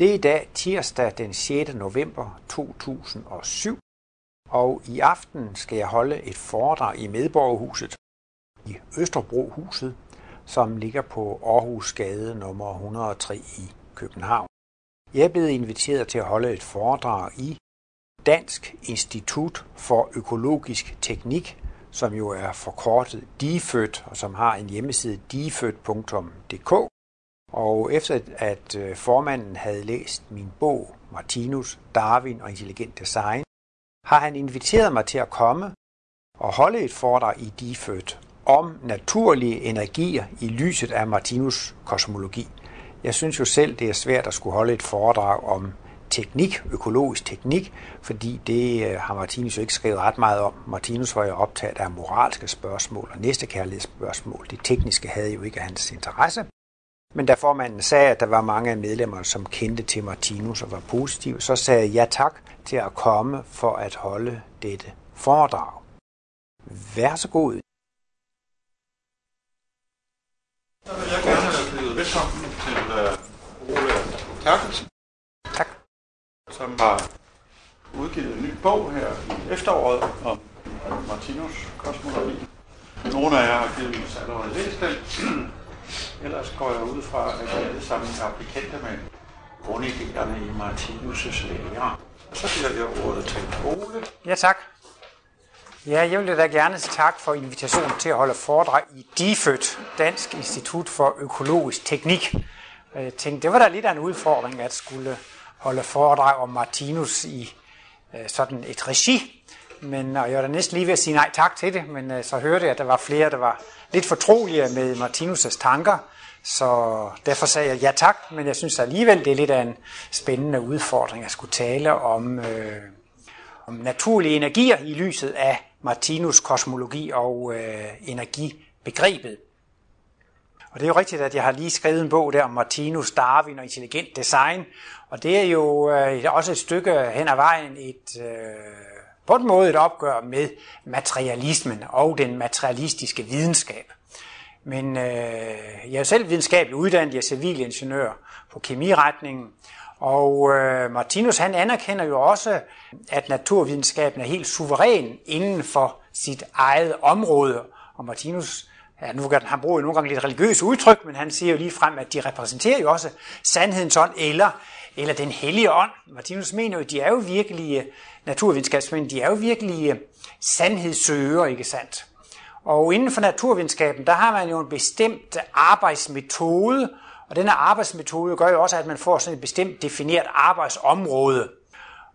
Det er i dag tirsdag den 6. november 2007, og i aften skal jeg holde et foredrag i Medborgerhuset i Østerbrohuset, som ligger på Aarhusgade nummer 103 i København. Jeg er blevet inviteret til at holde et foredrag i Dansk Institut for Økologisk Teknik, som jo er forkortet DIFØT, og som har en hjemmeside difødt.dk. Og efter at øh, formanden havde læst min bog Martinus, Darwin og Intelligent Design, har han inviteret mig til at komme og holde et foredrag i DIFØT om naturlige energier i lyset af Martinus kosmologi. Jeg synes jo selv, det er svært at skulle holde et foredrag om teknik, økologisk teknik, fordi det øh, har Martinus jo ikke skrevet ret meget om. Martinus var jo optaget af moralske spørgsmål og næstekærlighedsspørgsmål. Det tekniske havde jo ikke hans interesse. Men da formanden sagde, at der var mange medlemmer, som kendte til Martinus og var positive, så sagde jeg tak til at komme for at holde dette foredrag. Vær så god. Så vil jeg gerne byde velkommen til uh, Ole Terkelsen. Tak. Som har udgivet en ny bog her i efteråret om Martinus kosmologi. Nogle af jer har givetvis allerede læst den. Ellers går jeg ud fra, at vi alle sammen er bekendte med grundidéerne i Martinus' lære. Og så giver jeg ordet til Ole. Ja, tak. Ja, jeg vil da gerne sige tak for invitationen til at holde foredrag i DIFØT, Dansk Institut for Økologisk Teknik. Øh, jeg tænkte, det var da lidt af en udfordring at skulle holde foredrag om Martinus i øh, sådan et regi. Men og jeg var da næsten lige ved at sige nej tak til det, men øh, så hørte jeg, at der var flere, der var lidt fortrolige med Martinus' tanker. Så derfor sagde jeg ja tak, men jeg synes alligevel, det er lidt af en spændende udfordring at skulle tale om, øh, om naturlige energier i lyset af Martinus kosmologi og øh, energibegrebet. Og det er jo rigtigt, at jeg har lige skrevet en bog der om Martinus, Darwin og intelligent design. Og det er jo øh, også et stykke hen ad vejen et, øh, på en måde et opgør med materialismen og den materialistiske videnskab. Men øh, jeg er selv videnskabelig uddannet, jeg er civilingeniør på kemiretningen, og øh, Martinus han anerkender jo også, at naturvidenskaben er helt suveræn inden for sit eget område. Og Martinus, ja, nu kan han bruger jo nogle gange lidt religiøse udtryk, men han siger jo lige frem, at de repræsenterer jo også sandhedens ånd eller, eller den hellige ånd. Martinus mener jo, at de er jo virkelige naturvidenskabsmænd, de er jo virkelig øh, sandhedssøger, ikke sandt? Og inden for naturvidenskaben, der har man jo en bestemt arbejdsmetode, og denne arbejdsmetode gør jo også, at man får sådan et bestemt defineret arbejdsområde.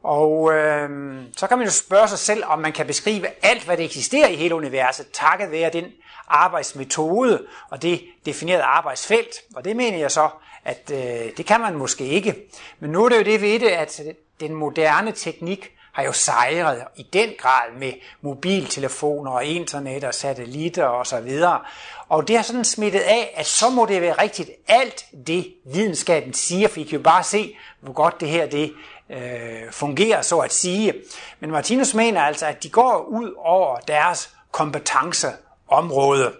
Og øh, så kan man jo spørge sig selv, om man kan beskrive alt, hvad der eksisterer i hele universet, takket være den arbejdsmetode og det definerede arbejdsfelt. Og det mener jeg så, at øh, det kan man måske ikke. Men nu er det jo det ved det, at den moderne teknik har jo sejret i den grad med mobiltelefoner og internet og satellitter og så videre. Og det har sådan smittet af, at så må det være rigtigt alt det videnskaben siger, for I kan jo bare se, hvor godt det her det øh, fungerer, så at sige. Men Martinus mener altså, at de går ud over deres kompetenceområde,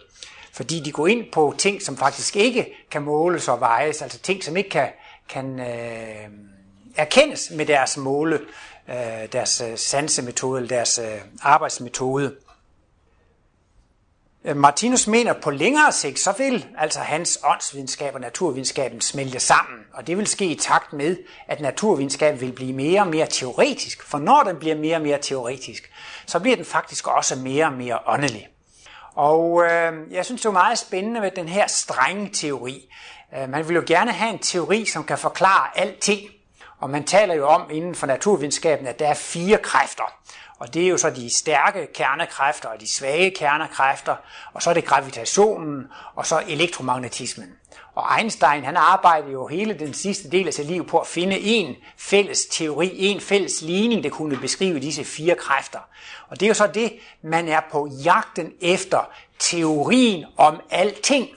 fordi de går ind på ting, som faktisk ikke kan måles og vejes, altså ting, som ikke kan, kan øh, erkendes med deres måle, øh, deres øh, sansemetode eller deres øh, arbejdsmetode. Øh, Martinus mener, at på længere sigt, så vil altså hans åndsvidenskab og naturvidenskaben smelte sammen. Og det vil ske i takt med, at naturvidenskaben vil blive mere og mere teoretisk. For når den bliver mere og mere teoretisk, så bliver den faktisk også mere og mere åndelig. Og øh, jeg synes, det er meget spændende med den her strenge teori. Øh, man vil jo gerne have en teori, som kan forklare alting. Og man taler jo om inden for naturvidenskaben, at der er fire kræfter. Og det er jo så de stærke kernekræfter og de svage kernekræfter, og så er det gravitationen, og så elektromagnetismen. Og Einstein, han arbejdede jo hele den sidste del af sit liv på at finde en fælles teori, en fælles ligning, der kunne beskrive disse fire kræfter. Og det er jo så det, man er på jagten efter teorien om alting.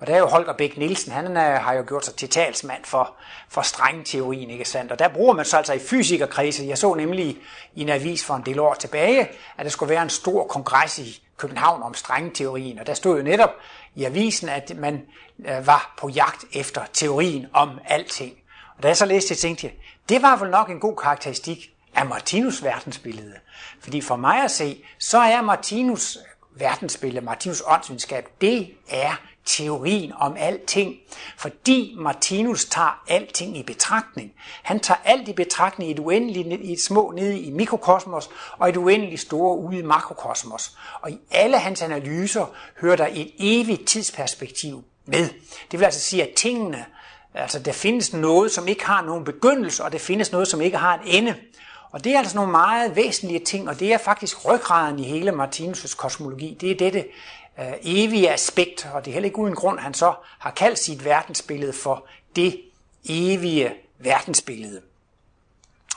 Og der er jo Holger Bæk Nielsen, han er, har jo gjort sig til talsmand for, for strengteorien, ikke sandt? Og der bruger man så altså i fysikerkredse. Jeg så nemlig i en avis for en del år tilbage, at der skulle være en stor kongres i København om strengteorien. Og der stod jo netop i avisen, at man øh, var på jagt efter teorien om alting. Og da jeg så læste det, tænkte jeg, det var vel nok en god karakteristik af Martinus verdensbillede. Fordi for mig at se, så er Martinus verdensbillede, Martinus åndsvidenskab, det er teorien om alting, fordi Martinus tager alting i betragtning. Han tager alt i betragtning i et uendeligt, i et små nede i mikrokosmos, og et uendeligt store ude i makrokosmos. Og i alle hans analyser hører der et evigt tidsperspektiv med. Det vil altså sige, at tingene, altså der findes noget, som ikke har nogen begyndelse, og der findes noget, som ikke har en ende. Og det er altså nogle meget væsentlige ting, og det er faktisk ryggraden i hele Martinus' kosmologi. Det er dette øh, evige aspekt, og det er heller ikke uden grund, at han så har kaldt sit verdensbillede for det evige verdensbillede.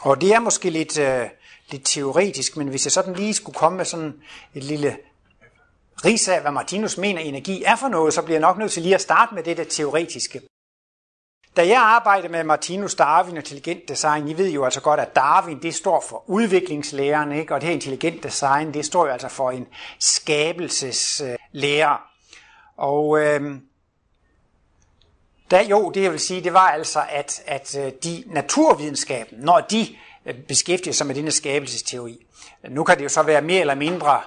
Og det er måske lidt, øh, lidt teoretisk, men hvis jeg sådan lige skulle komme med sådan et lille ris af, hvad Martinus mener energi er for noget, så bliver jeg nok nødt til lige at starte med det der teoretiske. Da jeg arbejder med Martinus Darwin og intelligent design, I ved jo altså godt, at Darwin det står for udviklingslæren, ikke? og det her intelligent design, det står jo altså for en skabelseslære. Og øh, da, jo, det jeg vil sige, det var altså, at, at øh, de naturvidenskaben, når de Øh, beskæftiger sig med denne skabelsesteori, nu kan det jo så være mere eller mindre,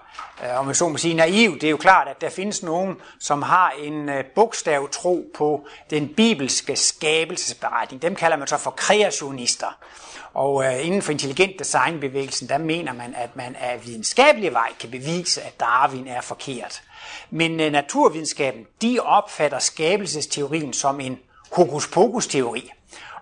øh, om jeg så må sige, naiv. Det er jo klart, at der findes nogen, som har en øh, bogstav tro på den bibelske skabelsesberetning. Dem kalder man så for kreationister. Og øh, inden for intelligent designbevægelsen, der mener man, at man af videnskabelig vej kan bevise, at Darwin er forkert. Men øh, naturvidenskaben, de opfatter skabelsesteorien som en hokus pokus teori.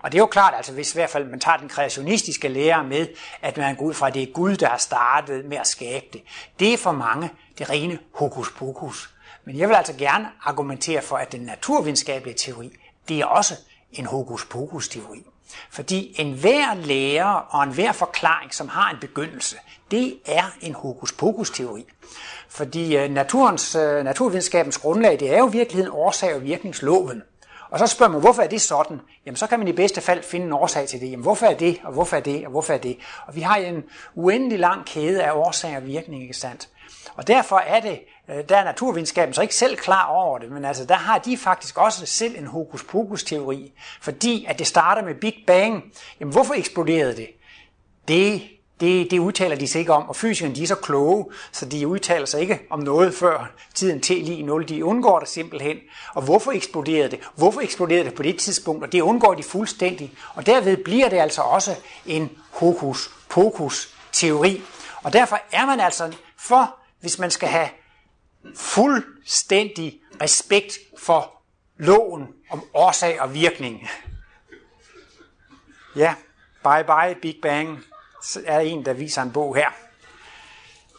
Og det er jo klart, altså hvis i hvert fald man tager den kreationistiske lære med, at man går ud fra, at det er Gud, der har startet med at skabe det. Det er for mange det rene hokus pokus. Men jeg vil altså gerne argumentere for, at den naturvidenskabelige teori, det er også en hokus pokus teori. Fordi enhver lære og enhver forklaring, som har en begyndelse, det er en hokus pokus teori. Fordi øh, naturens, øh, naturvidenskabens grundlag, det er jo virkeligheden årsag- og virkningsloven. Og så spørger man, hvorfor er det sådan? Jamen så kan man i bedste fald finde en årsag til det. Jamen hvorfor er det, og hvorfor er det, og hvorfor er det? Og vi har en uendelig lang kæde af årsager og virkning, ikke sandt? Og derfor er det, øh, der er naturvidenskaben så ikke selv klar over det, men altså der har de faktisk også selv en hokus pokus teori, fordi at det starter med Big Bang. Jamen hvorfor eksploderede det? Det det, det udtaler de sig ikke om, og fysikerne de er så kloge, så de udtaler sig ikke om noget før tiden t lige 0. De undgår det simpelthen. Og hvorfor eksploderede det? Hvorfor eksploderede det på det tidspunkt? Og det undgår de fuldstændig. Og derved bliver det altså også en hokus pokus teori. Og derfor er man altså for, hvis man skal have fuldstændig respekt for loven om årsag og virkning. Ja, bye bye Big Bang er en, der viser en bog her.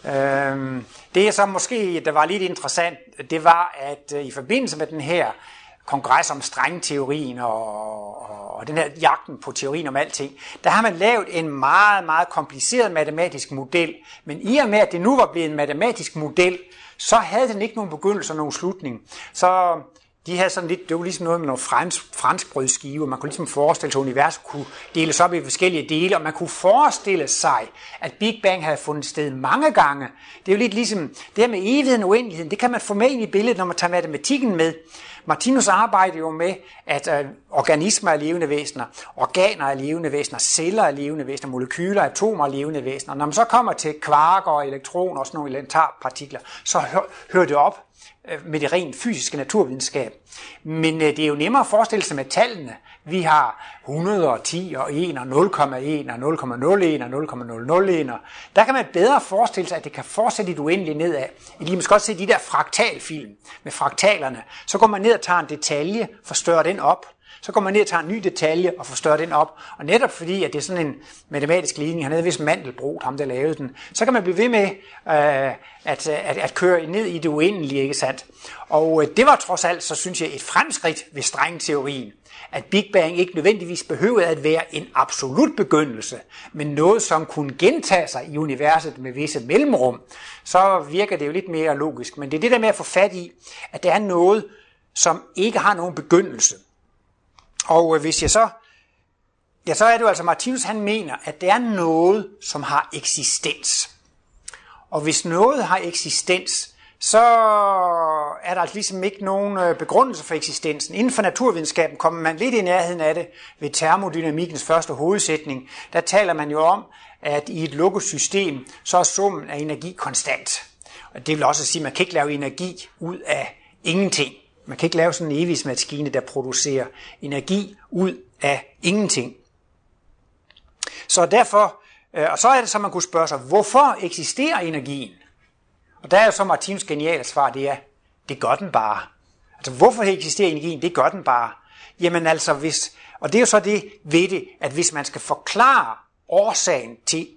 Øhm, det, som måske der var lidt interessant, det var, at øh, i forbindelse med den her kongres om strengteorien og, og, og den her jagten på teorien om alting, der har man lavet en meget, meget kompliceret matematisk model. Men i og med, at det nu var blevet en matematisk model, så havde den ikke nogen begyndelse og nogen slutning. Så de havde sådan lidt, det var ligesom noget med nogle fransk, fransk brødskive, Man kunne ligesom forestille sig, at universet kunne deles op i forskellige dele, og man kunne forestille sig, at Big Bang havde fundet sted mange gange. Det er jo lidt ligesom, det her med evigheden og uendeligheden, det kan man få med ind i billedet, når man tager matematikken med. Martinus arbejder jo med, at øh, organismer er levende væsener, organer er levende væsener, celler er levende væsener, molekyler, atomer er levende væsener. Når man så kommer til kvarker og elektroner og sådan nogle elementarpartikler, så hører det op Øh, med det rent fysiske naturvidenskab. Men øh, det er jo nemmere at forestille sig med tallene. Vi har 110 og 1 og 0,1 og 0,01 og 0,001. Der kan man bedre forestille sig, at det kan fortsætte et uendeligt nedad. I lige måske også se de der fraktalfilm med fraktalerne. Så går man ned og tager en detalje, forstørrer den op, så går man ned og tager en ny detalje og forstørrer den op. Og netop fordi, at det er sådan en matematisk ligning, han havde vist Mandelbrot, ham der lavede den, så kan man blive ved med øh, at, at, at køre ned i det uendelige, ikke sandt? Og øh, det var trods alt, så synes jeg, et fremskridt ved strengteorien at Big Bang ikke nødvendigvis behøvede at være en absolut begyndelse, men noget, som kunne gentage sig i universet med visse mellemrum, så virker det jo lidt mere logisk. Men det er det der med at få fat i, at der er noget, som ikke har nogen begyndelse. Og øh, hvis jeg så, ja, så er det jo altså, Martinus han mener, at det er noget, som har eksistens. Og hvis noget har eksistens, så er der altså ligesom ikke nogen øh, begrundelse for eksistensen. Inden for naturvidenskaben kommer man lidt i nærheden af det ved termodynamikkens første hovedsætning. Der taler man jo om, at i et lukket system, så er summen af energi konstant. Og det vil også sige, at man kan ikke lave energi ud af ingenting. Man kan ikke lave sådan en evighedsmaskine, der producerer energi ud af ingenting. Så derfor, øh, og så er det så, man kunne spørge sig, hvorfor eksisterer energien? Og der er jo så Martins geniale svar, det er, det gør den bare. Altså, hvorfor eksisterer energien? Det gør den bare. Jamen altså, hvis, og det er jo så det ved det, at hvis man skal forklare årsagen til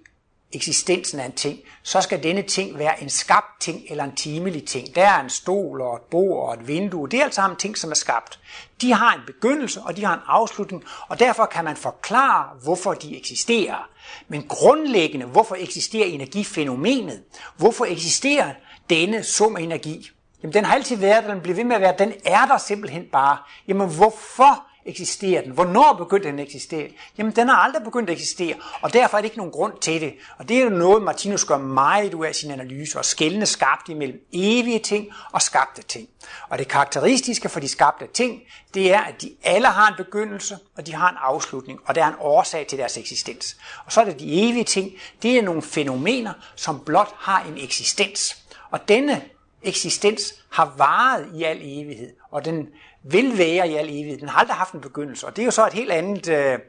eksistensen af en ting, så skal denne ting være en skabt ting eller en timelig ting. Der er en stol og et bord og et vindue. Det er alt sammen ting, som er skabt. De har en begyndelse, og de har en afslutning, og derfor kan man forklare, hvorfor de eksisterer. Men grundlæggende, hvorfor eksisterer energifænomenet? Hvorfor eksisterer denne sum af energi? Jamen, den har altid været der, den bliver ved med at være, den er der simpelthen bare. Jamen, hvorfor eksisterer den? Hvornår begyndte den at eksistere? Jamen, den har aldrig begyndt at eksistere, og derfor er det ikke nogen grund til det. Og det er jo noget, Martinus gør meget ud af sin analyse, og skældende skabt imellem evige ting og skabte ting. Og det karakteristiske for de skabte ting, det er, at de alle har en begyndelse, og de har en afslutning, og der er en årsag til deres eksistens. Og så er det de evige ting, det er nogle fænomener, som blot har en eksistens. Og denne eksistens har varet i al evighed, og den vil være i al evighed. Den har aldrig haft en begyndelse, og det er jo så et helt andet øh,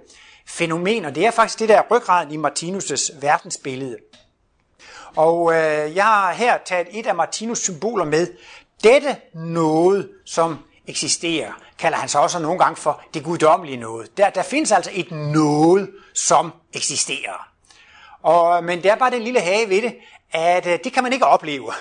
fænomen, og det er faktisk det der ryggraden i Martinus' verdensbillede. Og øh, jeg har her taget et af Martinus' symboler med. Dette noget, som eksisterer, kalder han så også nogle gange for det guddommelige noget. Der, der findes altså et noget, som eksisterer. Og, men det er bare den lille hage ved det, at øh, det kan man ikke opleve.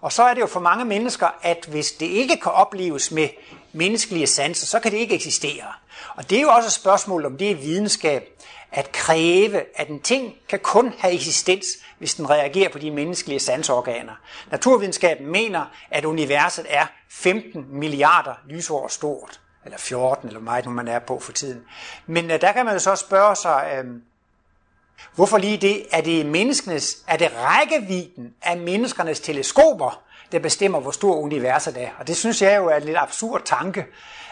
Og så er det jo for mange mennesker, at hvis det ikke kan opleves med menneskelige sanser, så kan det ikke eksistere. Og det er jo også et spørgsmål om det er videnskab, at kræve, at en ting kan kun have eksistens, hvis den reagerer på de menneskelige sansorganer. Naturvidenskaben mener, at universet er 15 milliarder lysår stort, eller 14, eller meget nu man er på for tiden. Men øh, der kan man jo så spørge sig, uh, hvorfor lige det? Er det menneskenes, er det rækkevidden af menneskernes teleskoper, der bestemmer, hvor stor universet er? Og det synes jeg jo er en lidt absurd tanke,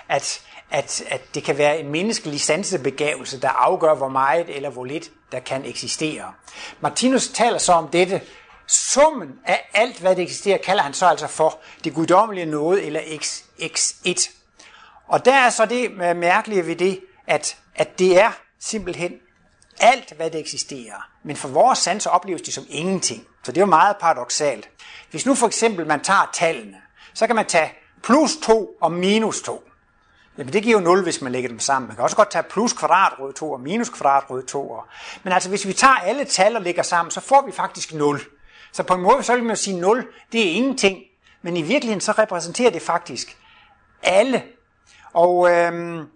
at at, at det kan være en menneskelig sansebegavelse, der afgør, hvor meget eller hvor lidt der kan eksistere. Martinus taler så om dette. Summen af alt, hvad der eksisterer, kalder han så altså for det guddommelige noget, eller x, x1. Og der er så det mærkelige ved det, at, at det er simpelthen alt, hvad der eksisterer. Men for vores sanser opleves det som ingenting. Så det er jo meget paradoxalt. Hvis nu for eksempel man tager tallene, så kan man tage plus 2 og minus 2. Jamen det giver jo 0, hvis man lægger dem sammen. Man kan også godt tage plus kvadratrød 2 og minus kvadratrød 2. Men altså hvis vi tager alle tal og lægger sammen, så får vi faktisk 0. Så på en måde så vil man sige 0, det er ingenting. Men i virkeligheden så repræsenterer det faktisk alle. Og øhm,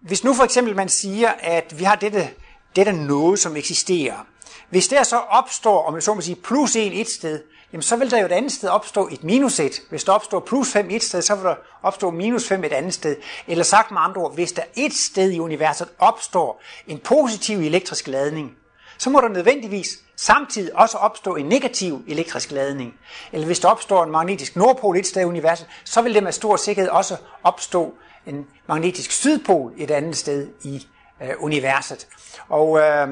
hvis nu for eksempel man siger, at vi har dette, dette noget, som eksisterer. Hvis der så opstår, om jeg så må sige, plus 1 et sted, jamen så vil der jo et andet sted opstå et minus 1. Hvis der opstår plus 5 et sted, så vil der opstå minus 5 et andet sted. Eller sagt med andre ord, hvis der et sted i universet opstår en positiv elektrisk ladning, så må der nødvendigvis samtidig også opstå en negativ elektrisk ladning. Eller hvis der opstår en magnetisk nordpol et sted i universet, så vil det med stor sikkerhed også opstå en magnetisk sydpol et andet sted i øh, universet. Og øh,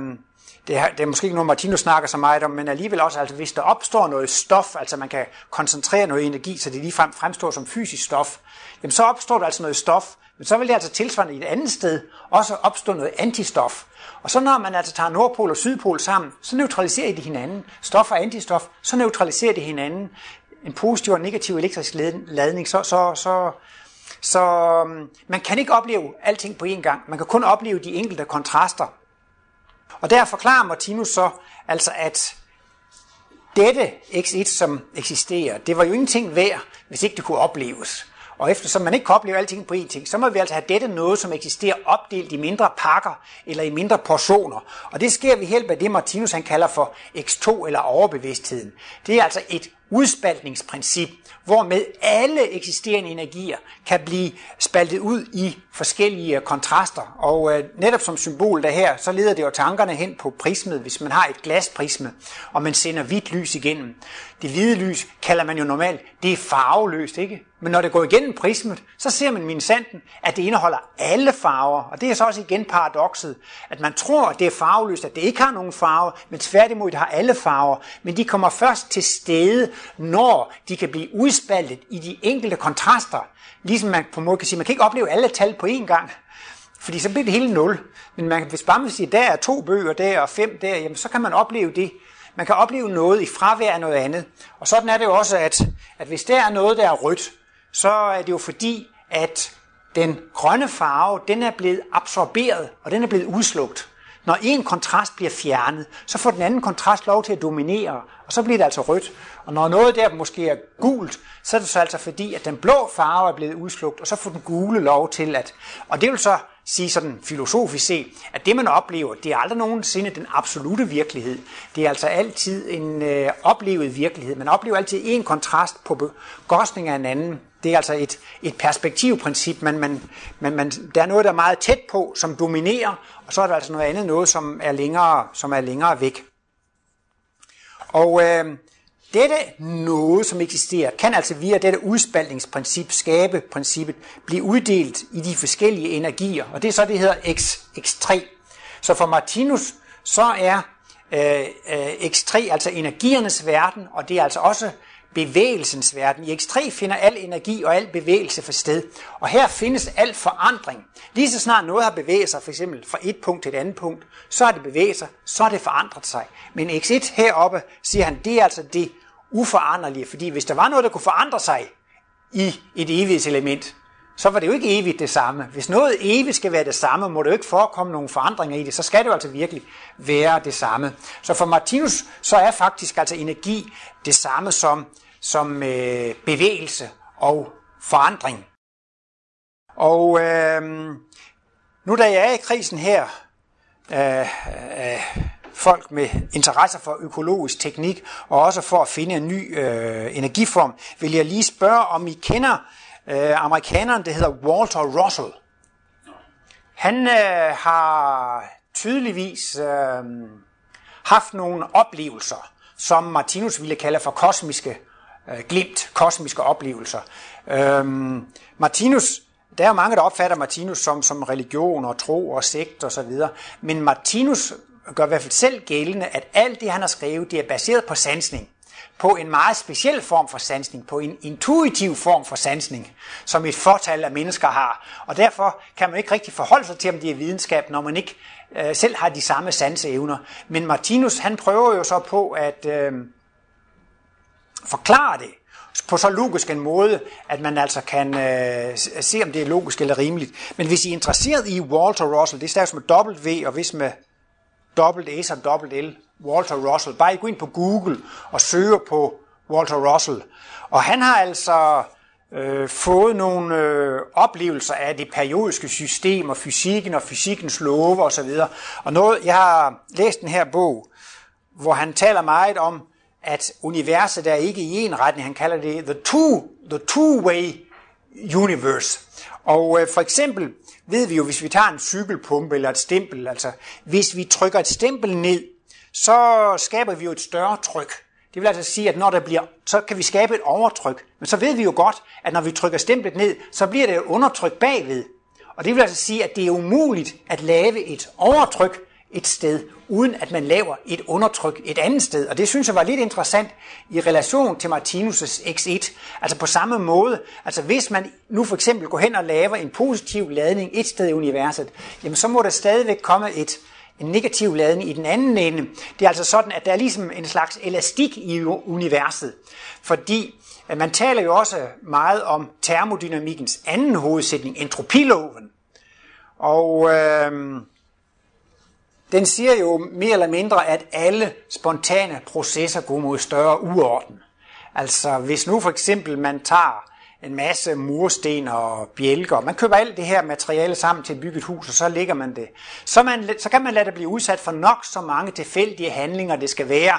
det er, det er måske ikke noget, Martino snakker så meget om, men alligevel også, altså hvis der opstår noget stof, altså man kan koncentrere noget energi, så det ligefrem fremstår som fysisk stof, jamen så opstår der altså noget stof, men så vil det altså tilsvarende i et andet sted også opstå noget antistof. Og så når man altså tager nordpol og sydpol sammen, så neutraliserer de hinanden. Stof og antistof, så neutraliserer de hinanden. En positiv og negativ elektrisk ladning, så, så, så, så øhm, man kan ikke opleve alting på én gang. Man kan kun opleve de enkelte kontraster og der forklarer Martinus så, altså at dette X1, som eksisterer, det var jo ingenting værd, hvis ikke det kunne opleves. Og eftersom man ikke kan opleve alting på én ting, så må vi altså have dette noget, som eksisterer opdelt i mindre pakker eller i mindre portioner. Og det sker ved hjælp af det, Martinus han kalder for X2 eller overbevidstheden. Det er altså et udspaltningsprincip, hvormed alle eksisterende energier kan blive spaltet ud i forskellige kontraster. Og øh, netop som symbol der her, så leder det jo tankerne hen på prismet, hvis man har et glasprisme, og man sender hvidt lys igennem. Det hvide lys kalder man jo normalt, det er farveløst, ikke? Men når det går igennem prismet, så ser man min sanden, at det indeholder alle farver. Og det er så også igen paradokset, at man tror, at det er farveløst, at det ikke har nogen farve, men tværtimod det har alle farver. Men de kommer først til stede, når de kan blive udspaltet i de enkelte kontraster. Ligesom man på en måde kan sige, man kan ikke opleve alle tal på én gang. Fordi så bliver det hele nul. Men man, hvis bare man siger, der er to bøger der og fem der, jamen så kan man opleve det. Man kan opleve noget i fravær af noget andet. Og sådan er det jo også, at, at hvis der er noget, der er rødt, så er det jo fordi, at den grønne farve, den er blevet absorberet, og den er blevet udslugt. Når en kontrast bliver fjernet, så får den anden kontrast lov til at dominere, og så bliver det altså rødt. Og når noget der måske er gult, så er det så altså fordi, at den blå farve er blevet udslugt, og så får den gule lov til at... Og det vil så sige sådan filosofisk set, at det man oplever, det er aldrig nogensinde den absolute virkelighed. Det er altså altid en øh, oplevet virkelighed. Man oplever altid en kontrast på bekostning af en anden. Det er altså et, et perspektivprincip. men, man, man, man, der er noget, der er meget tæt på, som dominerer, og så er der altså noget andet, noget, som er længere, som er længere væk. Og øh, dette noget, som eksisterer, kan altså via dette udspaltningsprincip, skabe princippet, blive uddelt i de forskellige energier, og det er så, det hedder X, X3. Så for Martinus, så er øh, øh, X3 altså energiernes verden, og det er altså også bevægelsens verden. I X3 finder al energi og al bevægelse for sted. Og her findes al forandring. Lige så snart noget har bevæget sig, for eksempel fra et punkt til et andet punkt, så har det bevæget sig, så har det forandret sig. Men X1 heroppe, siger han, det er altså det uforanderlige. Fordi hvis der var noget, der kunne forandre sig i et evighedselement, så var det jo ikke evigt det samme. Hvis noget evigt skal være det samme, må det jo ikke forekomme nogle forandringer i det, så skal det jo altså virkelig være det samme. Så for Martinus, så er faktisk altså energi det samme som, som øh, bevægelse og forandring. Og øh, nu da jeg er i krisen her, øh, øh, folk med interesse for økologisk teknik, og også for at finde en ny øh, energiform, vil jeg lige spørge, om I kender øh, amerikaneren, der hedder Walter Russell. Han øh, har tydeligvis øh, haft nogle oplevelser, som Martinus ville kalde for kosmiske øh, glimt, kosmiske oplevelser. Øhm, Martinus der er jo mange, der opfatter Martinus som, som religion og tro og sekt og så videre. Men Martinus gør i hvert fald selv gældende, at alt det, han har skrevet, det er baseret på sansning. På en meget speciel form for sansning, på en intuitiv form for sansning, som et fortal af mennesker har. Og derfor kan man ikke rigtig forholde sig til, om det er videnskab, når man ikke øh, selv har de samme sanseevner. Men Martinus, han prøver jo så på at øh, forklare det på så logisk en måde, at man altså kan øh, se, om det er logisk eller rimeligt. Men hvis I er interesseret i Walter Russell, det staves med W, og hvis med dobbelt S og dobbelt L, Walter Russell. Bare I gå ind på Google og søger på Walter Russell. Og han har altså øh, fået nogle øh, oplevelser af det periodiske system og fysikken og fysikkens love osv. Og noget, jeg har læst den her bog, hvor han taler meget om, at universet er ikke i en retning. Han kalder det the two, the two-way universe. Og øh, for eksempel ved vi jo, hvis vi tager en cykelpumpe eller et stempel, altså hvis vi trykker et stempel ned, så skaber vi jo et større tryk. Det vil altså sige, at når der bliver, så kan vi skabe et overtryk. Men så ved vi jo godt, at når vi trykker stemplet ned, så bliver det et undertryk bagved. Og det vil altså sige, at det er umuligt at lave et overtryk et sted, uden at man laver et undertryk et andet sted. Og det synes jeg var lidt interessant i relation til Martinus' X1. Altså på samme måde, altså hvis man nu for eksempel går hen og laver en positiv ladning et sted i universet, jamen så må der stadigvæk komme et, en negativ ladning i den anden ende. Det er altså sådan, at der er ligesom en slags elastik i universet. Fordi at man taler jo også meget om termodynamikkens anden hovedsætning, entropiloven. Og øh, den siger jo mere eller mindre, at alle spontane processer går mod større uorden. Altså hvis nu for eksempel man tager en masse mursten og bjælker, man køber alt det her materiale sammen til at bygge et hus, og så ligger man det, så, man, så kan man lade det blive udsat for nok så mange tilfældige handlinger, det skal være.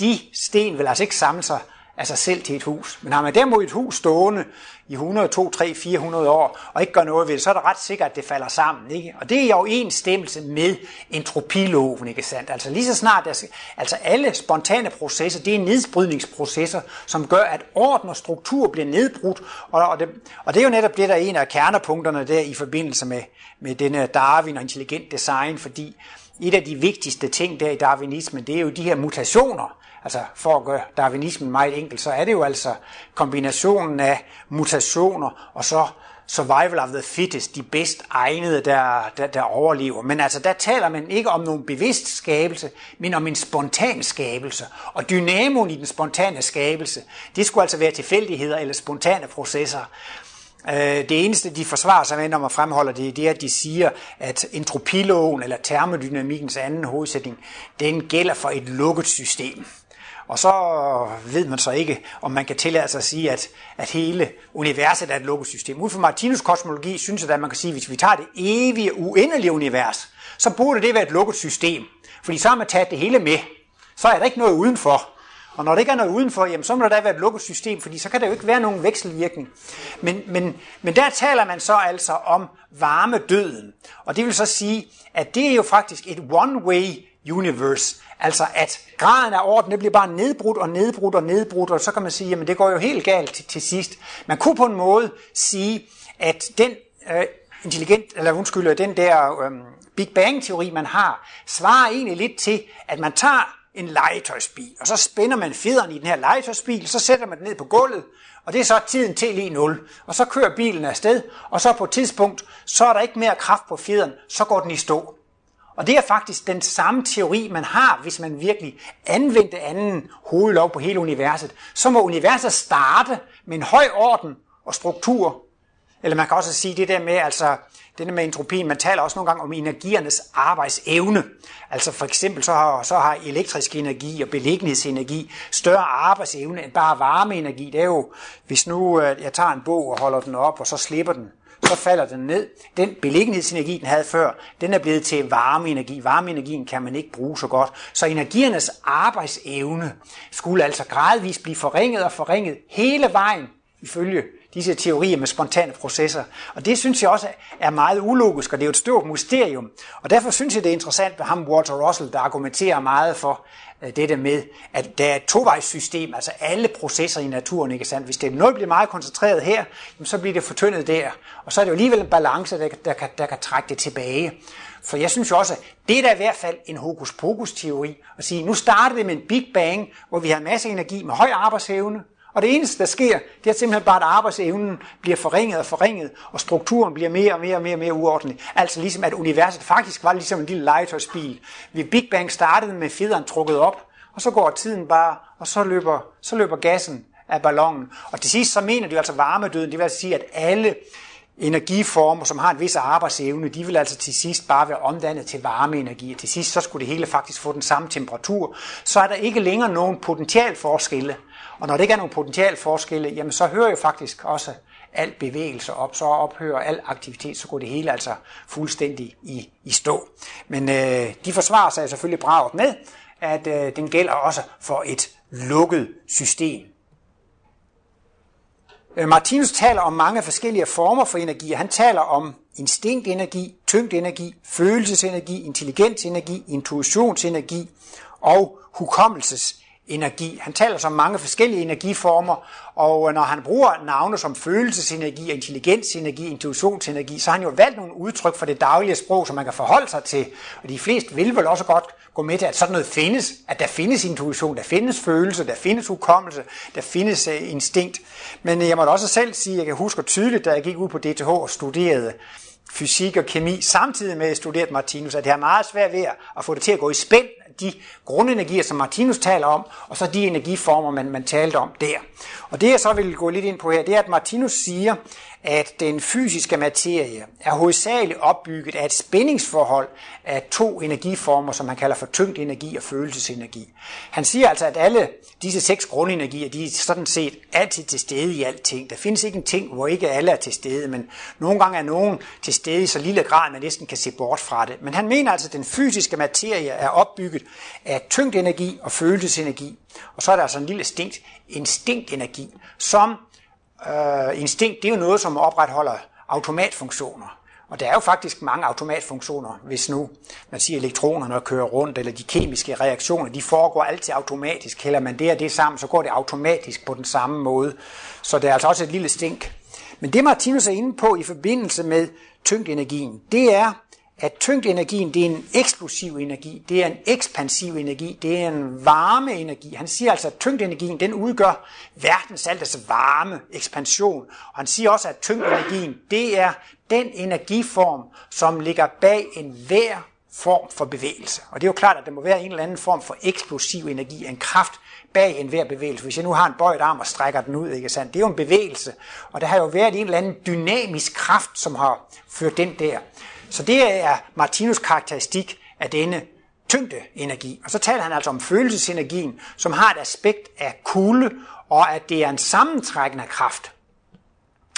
De sten vil altså ikke samle sig af sig selv til et hus. Men har man derimod et hus stående i 100, 2, 3, 400 år, og ikke gør noget ved det, så er det ret sikkert, at det falder sammen. Ikke? Og det er jo en stemmelse med entropiloven, ikke sandt? Altså lige så snart, der, altså alle spontane processer, det er nedbrydningsprocesser, som gør, at orden og struktur bliver nedbrudt, og, og, det, og det er jo netop det, der er en af kernepunkterne der i forbindelse med, med denne Darwin og intelligent design, fordi et af de vigtigste ting der i darwinismen, det er jo de her mutationer, altså for at gøre darwinismen meget enkelt, så er det jo altså kombinationen af mutationer og så survival of the fittest, de bedst egnede, der, der, der overlever. Men altså, der taler man ikke om nogen bevidst skabelse, men om en spontan skabelse. Og dynamoen i den spontane skabelse, det skulle altså være tilfældigheder eller spontane processer. Øh, det eneste, de forsvarer sig med, når man fremholder det, det er, at de siger, at entropiloven eller termodynamikkens anden hovedsætning, den gælder for et lukket system. Og så ved man så ikke, om man kan tillade sig at sige, at, at hele universet er et lukket system. Ud fra Martinus kosmologi synes jeg, at man kan sige, at hvis vi tager det evige, uendelige univers, så burde det være et lukket system. Fordi så har man taget det hele med. Så er der ikke noget udenfor. Og når der ikke er noget udenfor, jamen, så må der da være et lukket system, fordi så kan der jo ikke være nogen vekselvirkning. Men, men, men der taler man så altså om varmedøden. Og det vil så sige, at det er jo faktisk et one-way universe. Altså at graden af orden, det bliver bare nedbrudt og nedbrudt og nedbrudt, og så kan man sige, jamen det går jo helt galt til, til sidst. Man kunne på en måde sige, at den øh, intelligent, eller undskyld, den der øh, Big Bang-teori, man har, svarer egentlig lidt til, at man tager en legetøjsbil, og så spænder man fjederen i den her legetøjsbil, så sætter man den ned på gulvet, og det er så tiden til lige 0. Og så kører bilen afsted, og så på et tidspunkt, så er der ikke mere kraft på fjederen, så går den i stå. Og det er faktisk den samme teori, man har, hvis man virkelig anvendte anden hovedlov på hele universet. Så må universet starte med en høj orden og struktur. Eller man kan også sige det der med, altså det der med entropien, man taler også nogle gange om energiernes arbejdsevne. Altså for eksempel så har, så har elektrisk energi og beliggenhedsenergi større arbejdsevne end bare varmeenergi. Det er jo, hvis nu øh, jeg tager en bog og holder den op, og så slipper den, så falder den ned. Den beliggenhedsenergi, den havde før, den er blevet til varmeenergi. Varmeenergien kan man ikke bruge så godt. Så energiernes arbejdsevne skulle altså gradvist blive forringet og forringet hele vejen, ifølge disse teorier med spontane processer. Og det synes jeg også er meget ulogisk, og det er jo et stort mysterium. Og derfor synes jeg, det er interessant med ham, Walter Russell, der argumenterer meget for øh, dette med, at der er et tovejssystem, altså alle processer i naturen, ikke sandt? Hvis det er noget bliver meget koncentreret her, så bliver det fortyndet der. Og så er det jo alligevel en balance, der, der, kan, der kan trække det tilbage. For jeg synes jo også, at det er da i hvert fald en hokus pokus teori, at sige, nu starter det med en Big Bang, hvor vi har masse energi med høj arbejdsevne, og det eneste, der sker, det er simpelthen bare, at arbejdsevnen bliver forringet og forringet, og strukturen bliver mere og mere og mere, og mere uordentlig. Altså ligesom, at universet faktisk var ligesom en lille legetøjsbil. Vi Big Bang startede med fjederen trukket op, og så går tiden bare, og så løber, så løber gassen af ballonen. Og til sidst så mener de altså varmedøden, det vil altså sige, at alle energiformer, som har en vis arbejdsevne, de vil altså til sidst bare være omdannet til varmeenergi. Og til sidst så skulle det hele faktisk få den samme temperatur. Så er der ikke længere nogen potentialforskelle og når det ikke er nogen potentialforskelle, jamen så hører jo faktisk også al bevægelse op, så ophører al aktivitet, så går det hele altså fuldstændig i, i stå. Men øh, de forsvarer sig selvfølgelig bravet med, at øh, den gælder også for et lukket system. Øh, Martinus taler om mange forskellige former for energi. Han taler om instinktenergi, tyngdenergi, følelsesenergi, intelligensenergi, intuitionsenergi og hukommelses energi. Han taler så om mange forskellige energiformer, og øh, når han bruger navne som følelsesenergi, intelligensenergi, intuitionsenergi, så har han jo valgt nogle udtryk for det daglige sprog, som man kan forholde sig til. Og de fleste vil vel også godt gå med til, at sådan noget findes, at der findes intuition, der findes følelse, der findes hukommelse, der findes øh, instinkt. Men øh, jeg må også selv sige, at jeg kan huske tydeligt, da jeg gik ud på DTH og studerede fysik og kemi, samtidig med at jeg studerede Martinus, at det er meget svært ved at få det til at gå i spænd de grundenergier, som Martinus taler om, og så de energiformer, man, man talte om der. Og det jeg så vil gå lidt ind på her, det er, at Martinus siger, at den fysiske materie er hovedsageligt opbygget af et spændingsforhold af to energiformer, som han kalder for tyngd energi og følelsesenergi. Han siger altså, at alle disse seks grundenergier, de er sådan set altid til stede i alting. Der findes ikke en ting, hvor ikke alle er til stede, men nogle gange er nogen til stede i så lille grad, at man næsten kan se bort fra det. Men han mener altså, at den fysiske materie er opbygget af tyngd energi og følelsesenergi. Og så er der altså en lille instinkt, instinktenergi, som øh, instinkt, det er jo noget, som opretholder automatfunktioner. Og der er jo faktisk mange automatfunktioner, hvis nu man siger elektronerne kører rundt, eller de kemiske reaktioner, de foregår altid automatisk. Hælder man det og det sammen, så går det automatisk på den samme måde. Så det er altså også et lille stink. Men det Martinus er inde på i forbindelse med tyngdenergien, det er, at tyngdenergien det er en eksplosiv energi, det er en ekspansiv energi, det er en varme energi. Han siger altså, at tyngdenergien den udgør verdens altes varme ekspansion. Og han siger også, at tyngdenergien det er den energiform, som ligger bag en hver form for bevægelse. Og det er jo klart, at der må være en eller anden form for eksplosiv energi, en kraft bag en hver bevægelse. Hvis jeg nu har en bøjet arm og strækker den ud, ikke sandt? det er jo en bevægelse. Og der har jo været en eller anden dynamisk kraft, som har ført den der. Så det er Martinus karakteristik af denne tyngdeenergi. Og så taler han altså om følelsesenergien, som har et aspekt af kulde, og at det er en sammentrækkende kraft.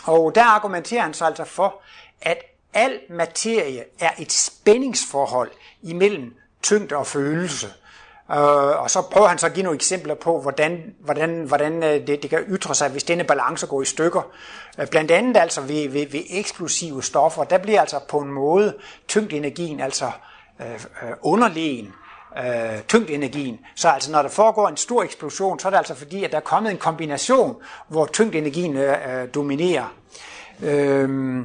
Og der argumenterer han så altså for, at al materie er et spændingsforhold imellem tyngde og følelse. Øh, og så prøver han så at give nogle eksempler på, hvordan, hvordan, hvordan øh, det, det kan ytre sig, hvis denne balance går i stykker. Øh, blandt andet altså ved, ved, ved eksplosive stoffer, der bliver altså på en måde tyngdenergien altså øh, øh underlegen øh, tyngdenergien. Så altså når der foregår en stor eksplosion, så er det altså fordi, at der er kommet en kombination, hvor tyngdenergien øh, dominerer. Øh,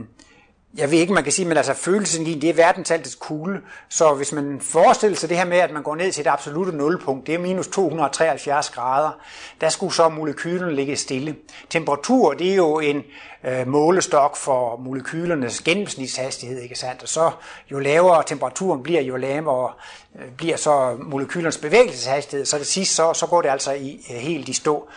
jeg ved ikke, man kan sige, men altså følelsen det er verdensaltets kugle. Så hvis man forestiller sig det her med, at man går ned til et absolut nulpunkt, det er minus 273 grader, der skulle så molekylen ligge stille. Temperatur, det er jo en øh, målestok for molekylernes gennemsnitshastighed, ikke sandt? Og så jo lavere temperaturen bliver, jo lavere øh, bliver så molekylernes bevægelseshastighed. Så det sidst, så, så går det altså i, øh, helt i stå.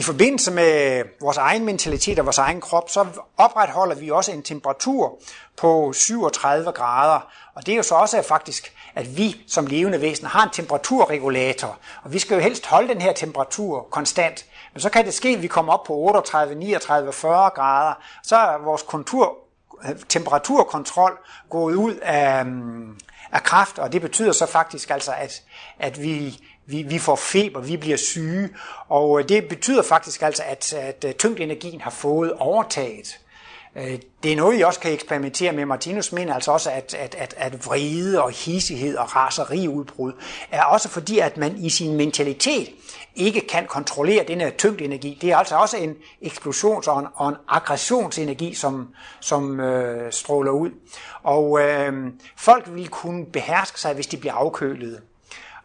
I forbindelse med vores egen mentalitet og vores egen krop, så opretholder vi også en temperatur på 37 grader. Og det er jo så også faktisk, at vi som levende væsener har en temperaturregulator. Og vi skal jo helst holde den her temperatur konstant. Men så kan det ske, at vi kommer op på 38, 39, 40 grader. Så er vores kontur, temperaturkontrol gået ud af, mm, af kraft, og det betyder så faktisk altså, at, at vi vi, vi får feber, vi bliver syge, og øh, det betyder faktisk altså, at, at øh, tyngdenergien har fået overtaget. Øh, det er noget, I også kan eksperimentere med. Martinus mener altså også, at, at, at, at vrede og hissighed og raseriudbrud er også fordi, at man i sin mentalitet ikke kan kontrollere denne tyngdenergi. Det er altså også en eksplosions- og en, og en aggressionsenergi, som, som øh, stråler ud. Og øh, folk vil kunne beherske sig, hvis de bliver afkølet.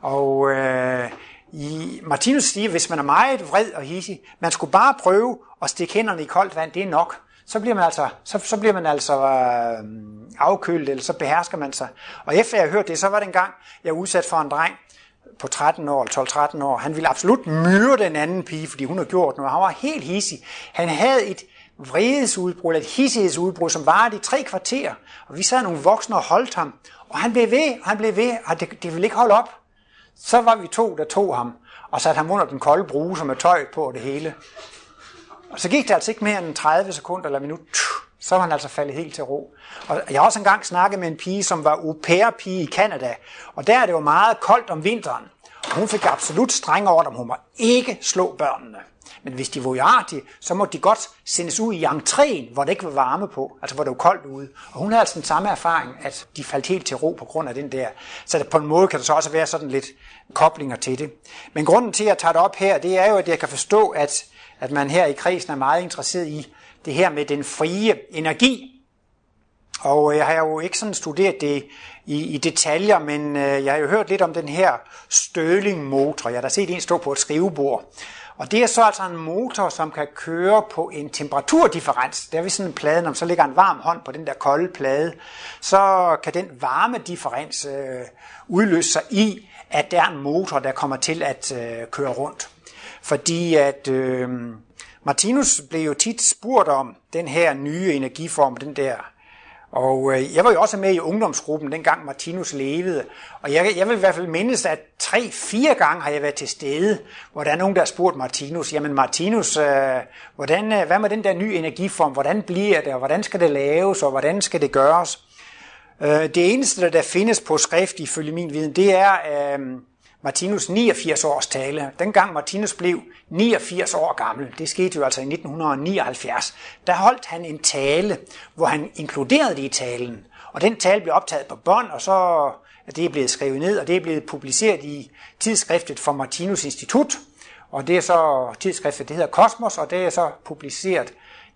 Og øh, i Martinus siger, hvis man er meget vred og hissig, man skulle bare prøve at stikke hænderne i koldt vand, det er nok. Så bliver man altså, så, så bliver man altså øh, afkølet, eller så behersker man sig. Og efter jeg hørte det, så var det en gang, jeg var udsat for en dreng på 13 år, 12-13 år. Han ville absolut myrde den anden pige, fordi hun havde gjort noget. Han var helt hissig. Han havde et vredesudbrud, et hissighedsudbrud, som varede i tre kvarter. Og vi sad nogle voksne og holdt ham. Og han blev ved, og han blev ved, og det, det ville ikke holde op. Så var vi to, der tog ham og satte ham under den kolde bruse med tøj på det hele. Og så gik det altså ikke mere end 30 sekunder eller minut, så var han altså faldet helt til ro. Og jeg har også engang snakket med en pige, som var au pair-pige i Kanada, og der er det jo meget koldt om vinteren. Og hun fik absolut strenge ordre, hun må ikke slå børnene. Men hvis de var uartige, så må de godt sendes ud i entréen, hvor det ikke var varme på, altså hvor det var koldt ude. Og hun havde altså den samme erfaring, at de faldt helt til ro på grund af den der. Så på en måde kan der så også være sådan lidt koblinger til det. Men grunden til, at jeg tager det op her, det er jo, at jeg kan forstå, at, at man her i kredsen er meget interesseret i det her med den frie energi. Og øh, jeg har jo ikke sådan studeret det i, i detaljer, men øh, jeg har jo hørt lidt om den her Stirling-motor. Jeg har da set en stå på et skrivebord. Og det er så altså en motor, som kan køre på en temperaturdifferens. Der er vi sådan en plade, når så ligger en varm hånd på den der kolde plade, så kan den varme differens øh, udløse sig i, at der er en motor, der kommer til at øh, køre rundt. Fordi at øh, Martinus blev jo tit spurgt om den her nye energiform, den der og øh, jeg var jo også med i ungdomsgruppen, dengang Martinus levede. Og jeg, jeg vil i hvert fald mindes, at tre-fire gange har jeg været til stede, hvor der er nogen, der har spurgt Martinus, jamen Martinus, øh, hvordan, øh, hvad med den der nye energiform, hvordan bliver det, og hvordan skal det laves, og hvordan skal det gøres? Øh, det eneste, der findes på skrift, ifølge min viden, det er øh, Martinus 89 års tale. Dengang Martinus blev 89 år gammel, det skete jo altså i 1979, der holdt han en tale, hvor han inkluderede det i talen. Og den tale blev optaget på bånd, og så er det blevet skrevet ned, og det er blevet publiceret i tidsskriftet for Martinus Institut. Og det er så tidsskriftet, det hedder Kosmos, og det er så publiceret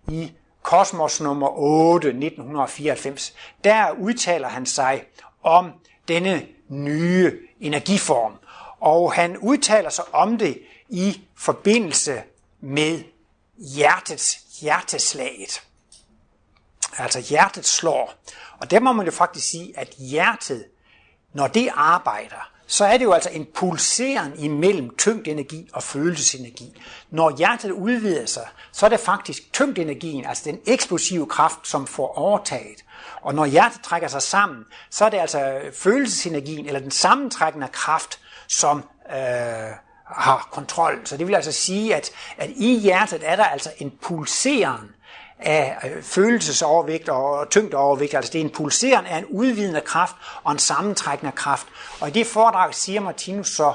i Kosmos nummer 8, 1994. Der udtaler han sig om denne nye energiform. Og han udtaler sig om det i forbindelse med hjertets hjerteslaget. Altså hjertet slår. Og der må man jo faktisk sige, at hjertet, når det arbejder, så er det jo altså en pulseren imellem tyngdenergi og følelsesenergi. Når hjertet udvider sig, så er det faktisk tyngdenergien, altså den eksplosive kraft, som får overtaget. Og når hjertet trækker sig sammen, så er det altså følelsesenergien, eller den sammentrækkende kraft, som øh, har kontrol. Så det vil altså sige, at, at i hjertet er der altså en pulseren af øh, følelsesovervægt og tyngdeovervægt. Altså det er en pulseren af en udvidende kraft og en sammentrækkende kraft. Og i det foredrag siger Martinus så,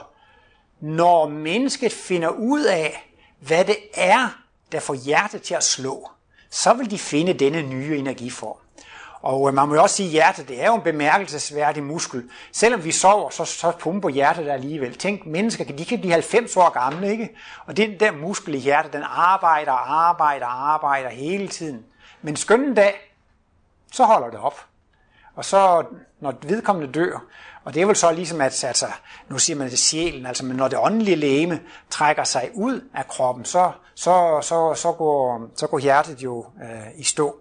når mennesket finder ud af, hvad det er, der får hjertet til at slå, så vil de finde denne nye energiform. Og øh, man må jo også sige, at hjertet det er jo en bemærkelsesværdig muskel. Selvom vi sover, så, så pumper hjertet alligevel. Tænk, mennesker de kan blive 90 år gamle, ikke? Og den der muskel i hjertet, den arbejder, arbejder, arbejder hele tiden. Men skønne dag, så holder det op. Og så, når vedkommende dør, og det er vel så ligesom, at altså, nu siger man det sjælen, altså, men når det åndelige læme trækker sig ud af kroppen, så, så, så, så, går, så går hjertet jo øh, i stå.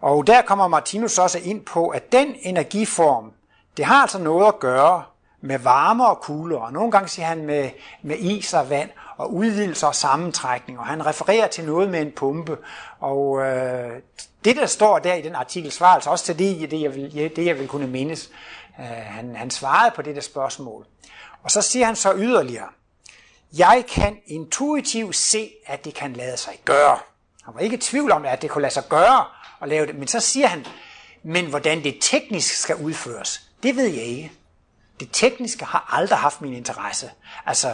Og der kommer Martinus også ind på, at den energiform, det har altså noget at gøre med varme og kulde, og nogle gange siger han med, med is og vand, og udvidelse og sammentrækning, og han refererer til noget med en pumpe, og øh, det der står der i den artikel svarer altså også til det, det, jeg, vil, det, jeg vil kunne mindes. Øh, han, han svarede på det der spørgsmål. Og så siger han så yderligere, jeg kan intuitivt se, at det kan lade sig gøre. Han var ikke i tvivl om, at det kunne lade sig gøre, at lave det. Men så siger han, men hvordan det teknisk skal udføres, det ved jeg ikke. Det tekniske har aldrig haft min interesse. Altså,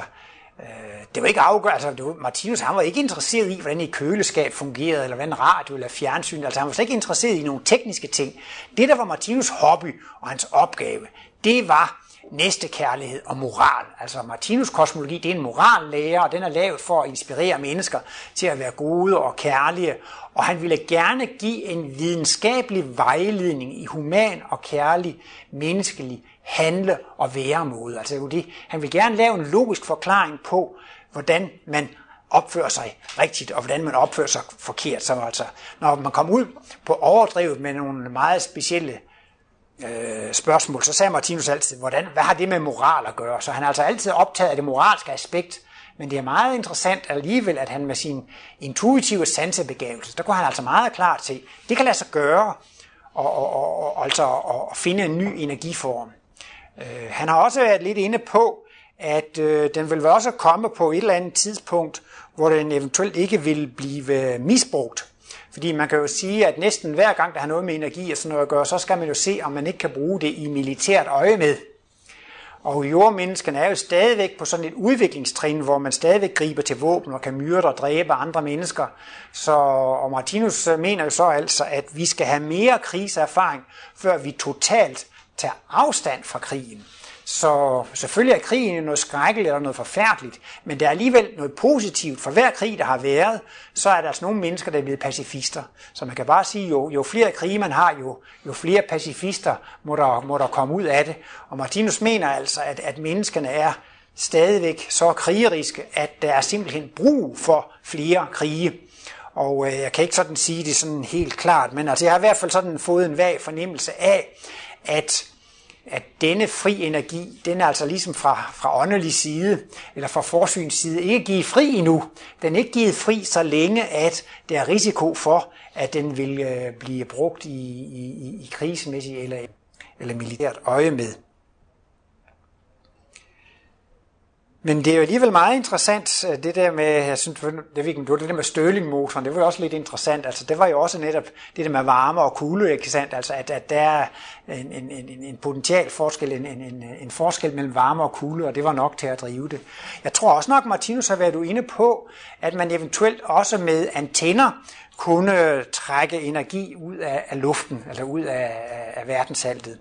øh, det var ikke afgørende. Altså, det var, Martinus han var ikke interesseret i, hvordan et køleskab fungerede, eller hvordan radio eller fjernsyn. Altså, han var slet ikke interesseret i nogle tekniske ting. Det, der var Martinus hobby og hans opgave, det var næste kærlighed og moral. Altså Martinus kosmologi, det er en morallære, og den er lavet for at inspirere mennesker til at være gode og kærlige. Og han ville gerne give en videnskabelig vejledning i human og kærlig, menneskelig handle- og væremåde. Altså det, han vil gerne lave en logisk forklaring på, hvordan man opfører sig rigtigt, og hvordan man opfører sig forkert. Så altså, når man kommer ud på overdrevet med nogle meget specielle øh, spørgsmål, så sagde Martinus altid, hvordan, hvad har det med moral at gøre? Så han er altså altid optaget af det moralske aspekt, men det er meget interessant alligevel, at han med sin intuitive sansebegævelse, der går han altså meget klart til, det kan lade sig gøre, og, og, og, og altså at finde en ny energiform. Øh, han har også været lidt inde på, at øh, den vil også komme på et eller andet tidspunkt, hvor den eventuelt ikke vil blive misbrugt. Fordi man kan jo sige, at næsten hver gang, der har noget med energi og sådan noget at gøre, så skal man jo se, om man ikke kan bruge det i militært øje med. Og jordmenneskerne er jo stadigvæk på sådan et udviklingstrin, hvor man stadigvæk griber til våben og kan myrde og dræbe andre mennesker. Så, og Martinus øh, mener jo så altså, at vi skal have mere kriseerfaring, før vi totalt tager afstand fra krigen. Så selvfølgelig er krigen noget skrækkeligt og noget forfærdeligt, men der er alligevel noget positivt. For hver krig, der har været, så er der altså nogle mennesker, der er blevet pacifister. Så man kan bare sige, jo, jo flere krige man har, jo, jo flere pacifister må der, må der komme ud af det. Og Martinus mener altså, at, at menneskene er stadigvæk så krigeriske, at der er simpelthen brug for flere krige. Og øh, jeg kan ikke sådan sige det sådan helt klart, men altså jeg har i hvert fald sådan fået en vag fornemmelse af, at at denne fri energi, den er altså ligesom fra, fra åndelig side, eller fra forsyns side, ikke givet fri endnu. Den er ikke givet fri, så længe at der er risiko for, at den vil øh, blive brugt i, i, i krisemæssigt eller, eller militært øje med. Men det er jo alligevel meget interessant, øh, det der med, jeg synes, det, ikke, det der med Stirling-motoren, det var jo også lidt interessant. Altså, det var jo også netop det der med varme og kulde, ikke sandt? Altså, at, at der er en, en, en, en potential forskel, en, en, en forskel mellem varme og kulde, og det var nok til at drive det. Jeg tror også nok, Martinus har været du inde på, at man eventuelt også med antenner kunne trække energi ud af, af luften, eller ud af, af verdensaltet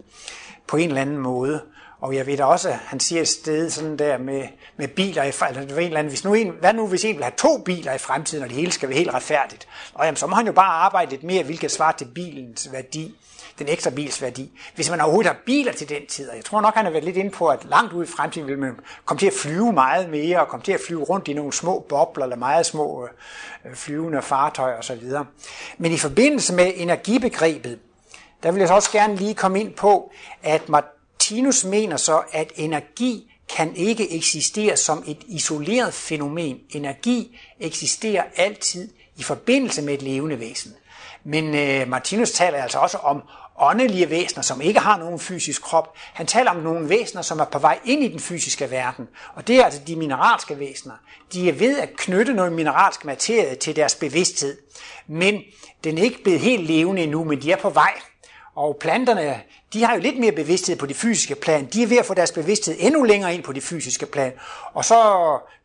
på en eller anden måde. Og jeg ved da også, han siger et sted sådan der med, med biler i eller en eller anden, hvis nu en, hvad nu hvis en vil have to biler i fremtiden, og det hele skal være helt retfærdigt? Og jamen, så må han jo bare arbejde lidt mere, hvilket svar til bilens værdi, den ekstra bils værdi. Hvis man overhovedet har biler til den tid, og jeg tror nok, han har været lidt inde på, at langt ud i fremtiden vil man komme til at flyve meget mere, og komme til at flyve rundt i nogle små bobler, eller meget små øh, flyvende fartøjer osv. Men i forbindelse med energibegrebet, der vil jeg så også gerne lige komme ind på, at Martinus mener så, at energi kan ikke eksistere som et isoleret fænomen. Energi eksisterer altid i forbindelse med et levende væsen. Men øh, Martinus taler altså også om åndelige væsener, som ikke har nogen fysisk krop. Han taler om nogle væsener, som er på vej ind i den fysiske verden. Og det er altså de mineralske væsener. De er ved at knytte noget mineralsk materie til deres bevidsthed. Men den er ikke blevet helt levende endnu, men de er på vej. Og planterne, de har jo lidt mere bevidsthed på det fysiske plan. De er ved at få deres bevidsthed endnu længere ind på det fysiske plan. Og så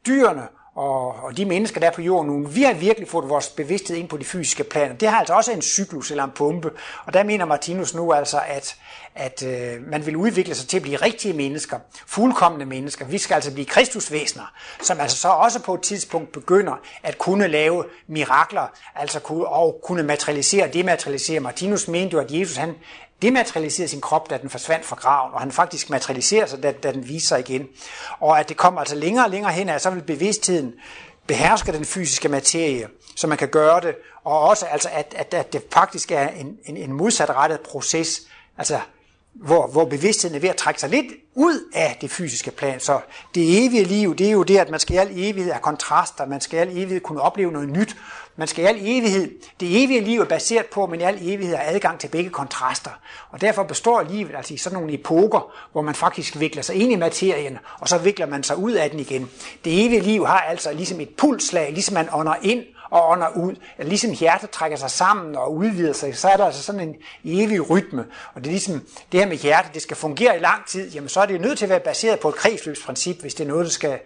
dyrene og, og de mennesker, der er på jorden nu, vi har virkelig fået vores bevidsthed ind på de fysiske planer. Det har altså også en cyklus eller en pumpe. Og der mener Martinus nu altså, at, at øh, man vil udvikle sig til at blive rigtige mennesker, fuldkommende mennesker. Vi skal altså blive kristusvæsener, som altså så også på et tidspunkt begynder at kunne lave mirakler, altså kunne, og kunne materialisere og dematerialisere. Martinus mente jo, at Jesus han dematerialiserede sin krop, da den forsvandt fra graven, og han faktisk materialiserer sig, da, da den viser sig igen. Og at det kommer altså længere og længere hen, at så vil bevidstheden beherske den fysiske materie, så man kan gøre det, og også altså, at, at, at det faktisk er en, en, en modsatrettet proces, altså hvor, hvor bevidstheden er ved at trække sig lidt ud af det fysiske plan. Så det evige liv, det er jo det, at man skal i al evighed have kontraster, man skal i al evighed kunne opleve noget nyt, man skal i al evighed, det evige liv er baseret på, at man i al evighed har adgang til begge kontraster. Og derfor består livet altså i sådan nogle epoker, hvor man faktisk vikler sig ind i materien, og så vikler man sig ud af den igen. Det evige liv har altså ligesom et pulslag, ligesom man ånder ind og ånder ud. Ligesom hjertet trækker sig sammen og udvider sig, så er der altså sådan en evig rytme. Og det er ligesom det her med hjertet, det skal fungere i lang tid, jamen så er det nødt til at være baseret på et kredsløbsprincip, hvis det er noget, der skal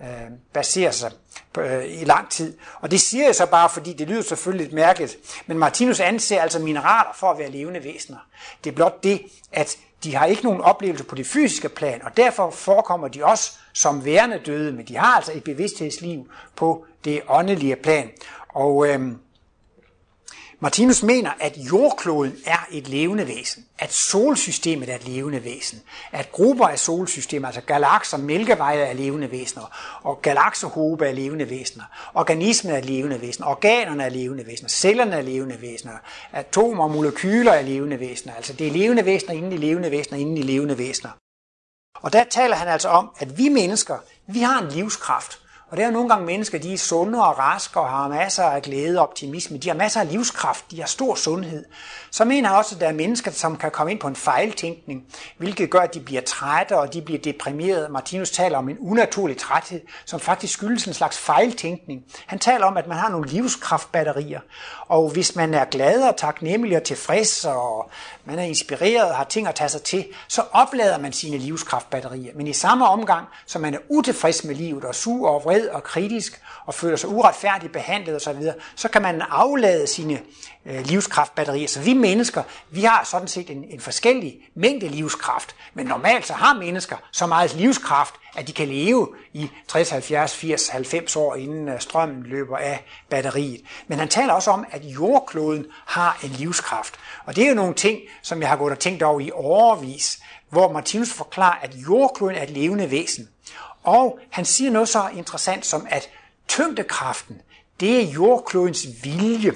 øh, basere sig på, øh, i lang tid. Og det siger jeg så bare, fordi det lyder selvfølgelig lidt mærkeligt, men Martinus anser altså mineraler for at være levende væsener. Det er blot det, at de har ikke nogen oplevelse på det fysiske plan, og derfor forekommer de også som værende døde, men de har altså et bevidsthedsliv på det åndelige plan. Og øhm, Martinus mener, at jordkloden er et levende væsen, at solsystemet er et levende væsen, at grupper af solsystemer, altså galakser, mælkeveje er levende væsener, og galaksehobe er levende væsener, organismer er levende væsener, organerne er levende væsener, cellerne er levende væsener, atomer og molekyler er levende væsener, altså det er levende væsener inden i levende væsener inden i levende væsener. Og der taler han altså om, at vi mennesker, vi har en livskraft, og det er jo nogle gange mennesker, de er sunde og raske og har masser af glæde og optimisme. De har masser af livskraft, de har stor sundhed. Så mener jeg også, at der er mennesker, som kan komme ind på en fejltænkning, hvilket gør, at de bliver trætte og de bliver deprimerede. Martinus taler om en unaturlig træthed, som faktisk skyldes en slags fejltænkning. Han taler om, at man har nogle livskraftbatterier, og hvis man er glad og taknemmelig og tilfreds, og man er inspireret og har ting at tage sig til, så oplader man sine livskraftbatterier. Men i samme omgang, som man er utilfreds med livet og sur og vred og kritisk og føler sig uretfærdigt behandlet osv., så kan man aflade sine øh, livskraftbatterier. Så vi mennesker, vi har sådan set en, en forskellig mængde livskraft, men normalt så har mennesker så meget livskraft, at de kan leve i 60, 70, 80, 90 år, inden øh, strømmen løber af batteriet. Men han taler også om, at jordkloden har en livskraft. Og det er jo nogle ting, som jeg har gået og tænkt over i overvis, hvor Martinus forklarer, at jordkloden er et levende væsen. Og han siger noget så interessant som, at tyngdekraften, det er jordklodens vilje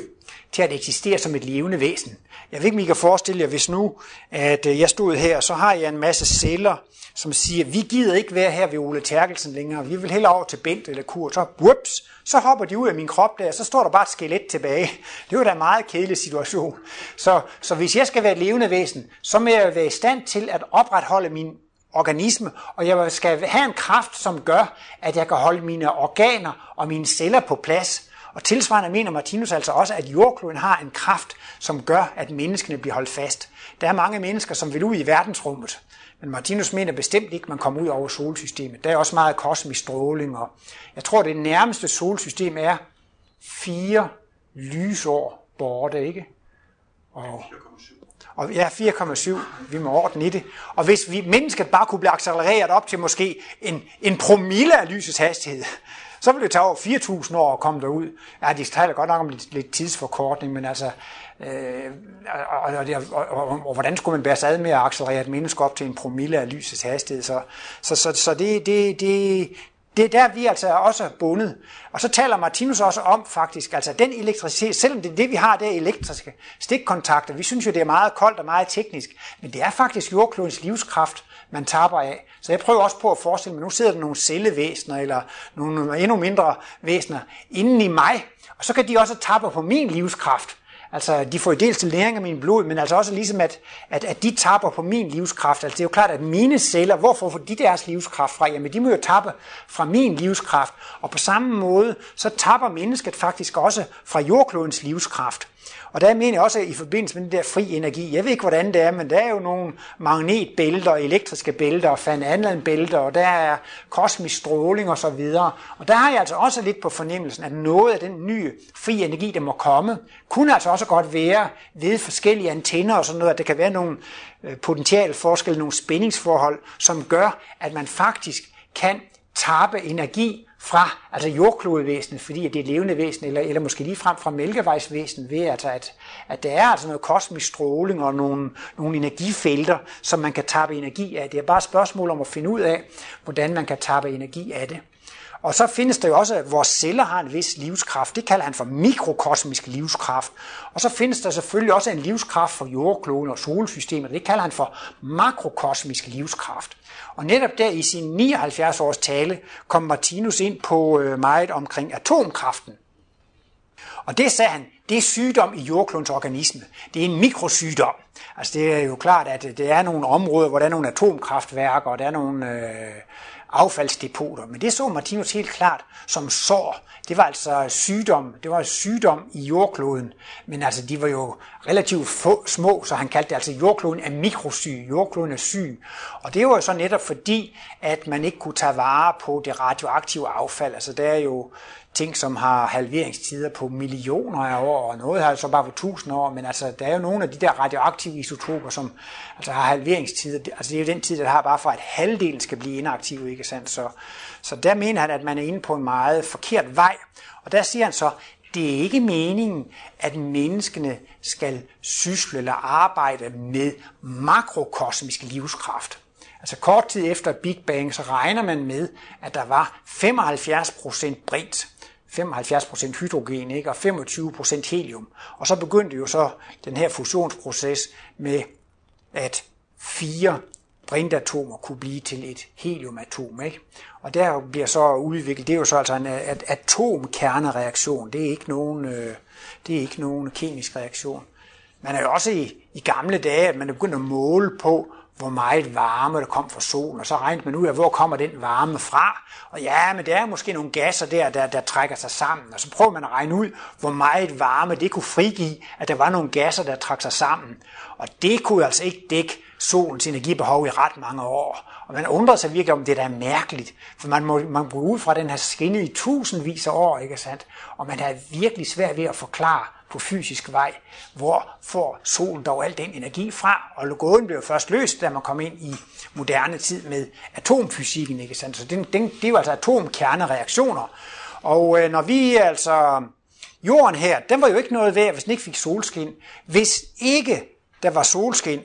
til at eksistere som et levende væsen. Jeg ved ikke, om I kan forestille jer, hvis nu, at øh, jeg stod her, så har jeg en masse celler, som siger, vi gider ikke være her ved Ole Terkelsen længere, vi vil hellere over til Bent eller Kurt. Så, whoops, så hopper de ud af min krop der, så står der bare et skelet tilbage. Det var da en meget kedelig situation. Så, så hvis jeg skal være et levende væsen, så må jeg være i stand til at opretholde min organisme, og jeg skal have en kraft, som gør, at jeg kan holde mine organer og mine celler på plads. Og tilsvarende mener Martinus altså også, at jordkloden har en kraft, som gør, at menneskene bliver holdt fast. Der er mange mennesker, som vil ud i verdensrummet, men Martinus mener bestemt ikke, at man kommer ud over solsystemet. Der er også meget kosmisk stråling, og jeg tror, det nærmeste solsystem er fire lysår borte, ikke? Og, og ja, 4,7. Vi må orden i det. Og hvis vi mennesket bare kunne blive accelereret op til måske en, en promille af lysets hastighed, så vil det tage over 4.000 år at komme derud. Ja, de taler godt nok om lidt, lidt tidsforkortning, men altså, øh, og, og, og, og, og, hvordan skulle man bære sig ad med at accelerere et menneske op til en promille af lysets hastighed? Så, så, så, så det, det, det, det er der, vi altså er også bundet. Og så taler Martinus også om faktisk, altså den elektricitet, selvom det er det, vi har, det er elektriske stikkontakter. Vi synes jo, det er meget koldt og meget teknisk, men det er faktisk jordklodens livskraft, man taber af. Så jeg prøver også på at forestille mig, nu sidder der nogle cellevæsener, eller nogle endnu mindre væsener inden i mig, og så kan de også tappe på min livskraft. Altså, de får dels til læring af min blod, men altså også ligesom, at, at, at de tapper på min livskraft. Altså, det er jo klart, at mine celler, hvorfor får de deres livskraft fra? Jamen, de må jo tappe fra min livskraft. Og på samme måde, så tapper mennesket faktisk også fra jordklodens livskraft. Og der mener jeg også i forbindelse med den der fri energi, jeg ved ikke hvordan det er, men der er jo nogle magnetbælter, elektriske bælter og fan bælter, og der er kosmisk stråling og så videre. Og der har jeg altså også lidt på fornemmelsen, at noget af den nye fri energi, der må komme, kunne altså også godt være ved forskellige antenner og sådan noget, at der kan være nogle øh, forskelle, nogle spændingsforhold, som gør, at man faktisk kan tappe energi fra altså jordklodevæsenet, fordi at det er et levende væsen, eller, eller måske lige frem fra mælkevejsvæsenet, ved altså at, at der er altså noget kosmisk stråling og nogle, nogle energifelter, som man kan tappe energi af. Det er bare et spørgsmål om at finde ud af, hvordan man kan tappe energi af det. Og så findes der jo også, at vores celler har en vis livskraft. Det kalder han for mikrokosmisk livskraft. Og så findes der selvfølgelig også en livskraft for jordkloden og solsystemet. Det kalder han for makrokosmisk livskraft. Og netop der i sin 79 års tale kom Martinus ind på øh, meget omkring atomkraften. Og det sagde han, det er sygdom i jordklodens organisme. Det er en mikrosygdom. Altså det er jo klart, at øh, det er nogle områder, hvor der er nogle atomkraftværker, og der er nogle øh, affaldsdepoter. Men det så Martinus helt klart som sår. Det var altså sygdom. Det var sygdom i jordkloden. Men altså, de var jo relativt få, små, så han kaldte det altså jordkloden er mikrosyg. Jordkloden er syg. Og det var jo så netop fordi, at man ikke kunne tage vare på det radioaktive affald. Altså, der er jo ting, som har halveringstider på millioner af år, og noget har altså bare på tusind år, men altså, der er jo nogle af de der radioaktive isotoper, som altså har halveringstider, altså det er jo den tid, der har bare for, at halvdelen skal blive inaktiv, ikke sandt? Så, så der mener han, at man er inde på en meget forkert vej, og der siger han så, det er ikke meningen, at menneskene skal sysle eller arbejde med makrokosmisk livskraft. Altså kort tid efter Big Bang, så regner man med, at der var 75% brint. 75% hydrogen ikke? og 25% helium. Og så begyndte jo så den her fusionsproces med, at fire brintatomer kunne blive til et heliumatom. Ikke? Og der bliver så udviklet, det er jo så altså en øh, atomkernereaktion. Det er ikke nogen, øh, det er ikke nogen kemisk reaktion. Man er jo også i, i gamle dage, at man er begyndt at måle på, hvor meget varme der kom fra solen, og så regnede man ud af, hvor kommer den varme fra. Og ja, men der er måske nogle gasser der, der, der trækker sig sammen, og så prøver man at regne ud, hvor meget varme det kunne frigive, at der var nogle gasser, der trak sig sammen. Og det kunne altså ikke dække solens energibehov i ret mange år. Og man undrer sig virkelig om, det der er mærkeligt. For man må, man må ud fra den her skinnet i tusindvis af år, ikke sandt? Og man har virkelig svært ved at forklare, på fysisk vej. Hvor får solen dog al den energi fra? Og gåden blev først løst, da man kom ind i moderne tid med atomfysikken. Ikke sandt? Så den, den, det er jo altså atomkernereaktioner. Og øh, når vi altså... Jorden her, den var jo ikke noget værd, hvis den ikke fik solskin. Hvis ikke der var solskin,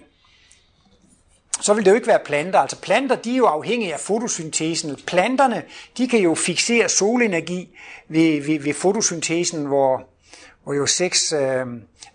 så vil det jo ikke være planter. Altså planter, de er jo afhængige af fotosyntesen. Planterne, de kan jo fixere solenergi ved, ved, ved fotosyntesen, hvor hvor jo seks øh,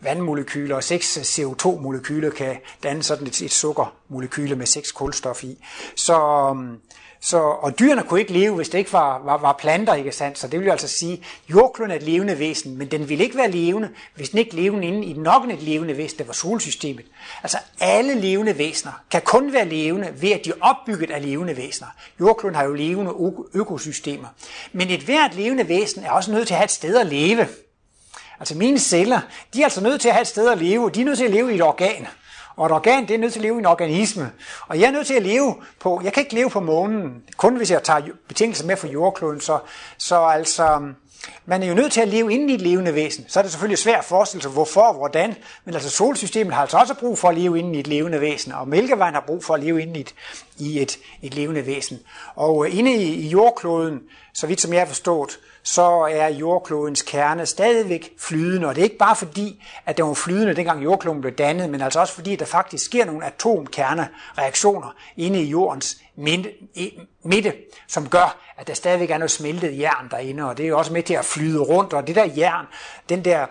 vandmolekyler og seks øh, CO2-molekyler kan danne sådan et, et sukkermolekyle med seks kulstof i. Så, øh, så, og dyrene kunne ikke leve, hvis det ikke var, var, var planter, ikke sandt? Så det vil jo altså sige, at jordkloden er et levende væsen, men den ville ikke være levende, hvis den ikke levende inde i nok et levende væsen, det var solsystemet. Altså alle levende væsener kan kun være levende ved, at de er opbygget af levende væsener. Jordkloden har jo levende økosystemer. Men et hvert levende væsen er også nødt til at have et sted at leve. Altså mine celler, de er altså nødt til at have et sted at leve. De er nødt til at leve i et organ. Og et organ, det er nødt til at leve i en organisme. Og jeg er nødt til at leve på, jeg kan ikke leve på månen, kun hvis jeg tager betingelser med for jordkloden. Så, så altså, man er jo nødt til at leve inden i et levende væsen. Så er det selvfølgelig svært at forestille sig, hvorfor og hvordan. Men altså solsystemet har altså også brug for at leve inden i et levende væsen. Og Mælkevejen har brug for at leve inden i et, i et, et levende væsen. Og øh, inde i, i jordkloden, så vidt som jeg har forstået, så er jordklodens kerne stadigvæk flydende. Og det er ikke bare fordi, at den var flydende, dengang jordkloden blev dannet, men altså også fordi, at der faktisk sker nogle atomkernereaktioner inde i jordens midte, som gør, at der stadigvæk er noget smeltet jern derinde, og det er jo også med til at flyde rundt, og det der jern, den der,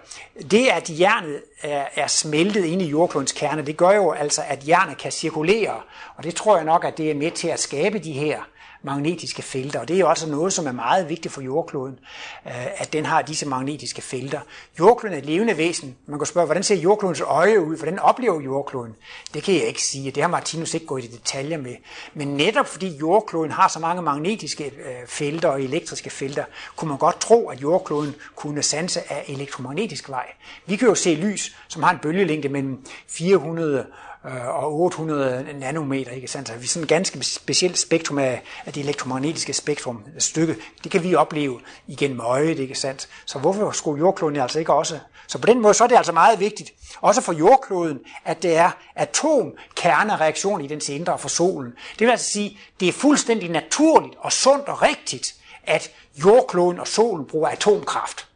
det at jernet er, er smeltet inde i jordklodens kerne, det gør jo altså, at jernet kan cirkulere, og det tror jeg nok, at det er med til at skabe de her magnetiske felter. Og det er jo også noget, som er meget vigtigt for jordkloden, øh, at den har disse magnetiske felter. Jordkloden er et levende væsen. Man kan spørge, hvordan ser jordklodens øje ud? Hvordan oplever jordkloden? Det kan jeg ikke sige. Det har Martinus ikke gået i detaljer med. Men netop fordi jordkloden har så mange magnetiske øh, felter og elektriske felter, kunne man godt tro, at jordkloden kunne sanse af elektromagnetisk vej. Vi kan jo se lys, som har en bølgelængde mellem 400 Øh, og 800 nanometer, ikke sandt? Så vi sådan et ganske specielt spektrum af, af det elektromagnetiske spektrum, et stykke, det kan vi opleve igennem øjet, ikke sandt? Så hvorfor skulle jordkloden altså ikke også? Så på den måde, så er det altså meget vigtigt, også for jordkloden, at det er atomkernereaktion i dens indre for solen. Det vil altså sige, det er fuldstændig naturligt og sundt og rigtigt, at jordkloden og solen bruger atomkraft.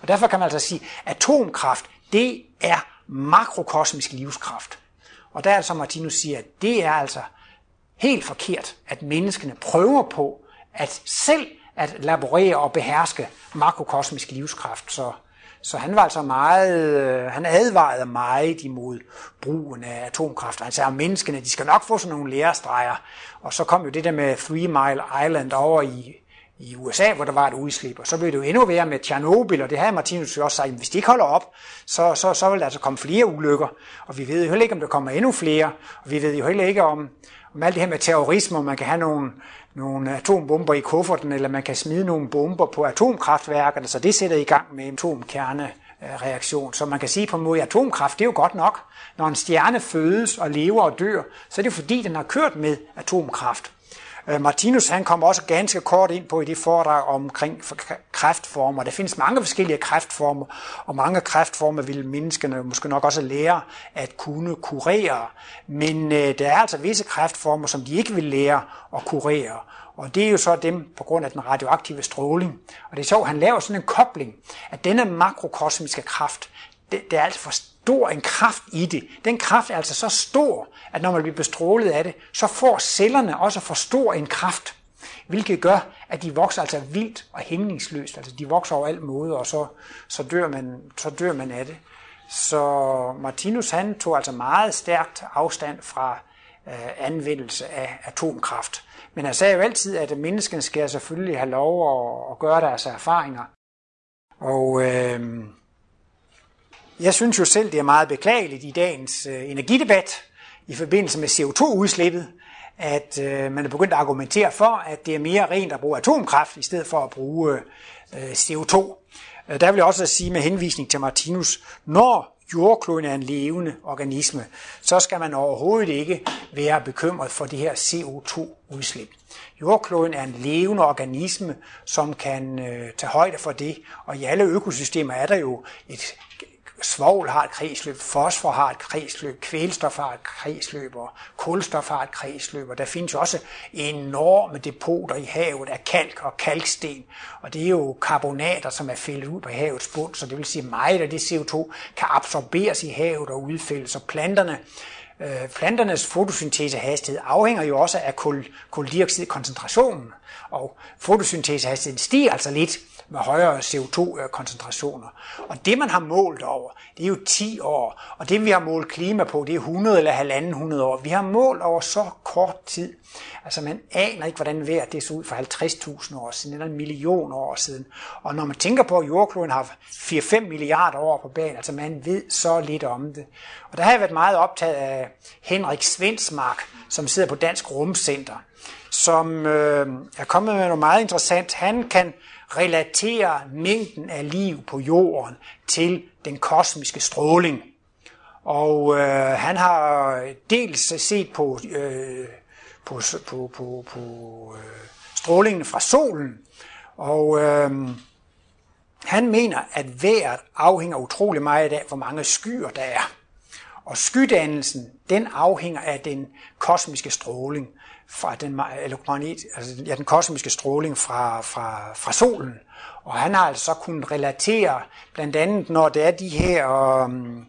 Og derfor kan man altså sige, at atomkraft, det er makrokosmisk livskraft. Og der er det som Martinus siger, at det er altså helt forkert, at menneskene prøver på at selv at laborere og beherske makrokosmisk livskraft. Så, så han var altså meget, øh, han advarede meget imod brugen af atomkraft. Han sagde, at menneskene de skal nok få sådan nogle lærestreger. Og så kom jo det der med Three Mile Island over i i USA, hvor der var et udslip, og så blev det jo endnu værre med Tjernobyl, og det havde Martinus jo også sagt, at hvis de ikke holder op, så, så, så vil der altså komme flere ulykker, og vi ved jo heller ikke, om der kommer endnu flere, og vi ved jo heller ikke om, om alt det her med terrorisme, om man kan have nogle, nogle atombomber i kufferten, eller man kan smide nogle bomber på atomkraftværkerne, så det sætter i gang med atomkerne reaktion. Så man kan sige på en måde, at atomkraft det er jo godt nok. Når en stjerne fødes og lever og dør, så er det fordi, den har kørt med atomkraft. Øh, Martinus han kom også ganske kort ind på i det foredrag omkring kræftformer. Der findes mange forskellige kræftformer, og mange kræftformer vil menneskene måske nok også lære at kunne kurere. Men øh, der er altså visse kræftformer, som de ikke vil lære at kurere. Og det er jo så dem på grund af den radioaktive stråling. Og det er så, han laver sådan en kobling, at denne makrokosmiske kraft, det, det er altså for stor en kraft i det. Den kraft er altså så stor, at når man bliver bestrålet af det, så får cellerne også for stor en kraft, hvilket gør, at de vokser altså vildt og hængningsløst. Altså de vokser over alt måde, og så, så, dør man, så dør man af det. Så Martinus han tog altså meget stærkt afstand fra øh, anvendelse af atomkraft. Men han sagde jo altid, at menneskene skal selvfølgelig have lov at, at gøre deres erfaringer. Og øh, jeg synes jo selv, det er meget beklageligt i dagens øh, energidebat i forbindelse med CO2-udslippet, at øh, man er begyndt at argumentere for, at det er mere rent at bruge atomkraft, i stedet for at bruge øh, CO2. Øh, der vil jeg også sige med henvisning til Martinus, når jordkloden er en levende organisme, så skal man overhovedet ikke være bekymret for det her CO2-udslip. Jordkloden er en levende organisme, som kan øh, tage højde for det, og i alle økosystemer er der jo et svovl har et kredsløb, fosfor har et kredsløb, kvælstof har et kredsløb, og kulstof har et kredsløb, og der findes også enorme depoter i havet af kalk og kalksten, og det er jo karbonater, som er fældet ud på havets bund, så det vil sige meget af det CO2 kan absorberes i havet og udfældes, og planterne Øh, planternes fotosyntesehastighed afhænger jo også af kul, koldioxidkoncentrationen, og fotosyntesehastigheden stiger altså lidt med højere CO2-koncentrationer. Og det, man har målt over, det er jo 10 år, og det, vi har målt klima på, det er 100 eller 1.500 år. Vi har målt over så kort tid. Altså, man aner ikke, hvordan vejret det så ud for 50.000 år siden, eller en million år siden. Og når man tænker på, at jordkloden har 4-5 milliarder år på banen, altså man ved så lidt om det. Og der har jeg været meget optaget af Henrik Svensmark, som sidder på Dansk Rumcenter, som øh, er kommet med noget meget interessant. Han kan relaterer mængden af liv på jorden til den kosmiske stråling. Og øh, han har dels set på, øh, på, på, på, på øh, strålingen fra solen, og øh, han mener, at vejret afhænger utrolig meget af, hvor mange skyer der er. Og skydannelsen, den afhænger af den kosmiske stråling fra den, elektromagnet, altså, ja, den kosmiske stråling fra, fra, fra solen. Og han har altså kunnet relatere, blandt andet når det er de her um,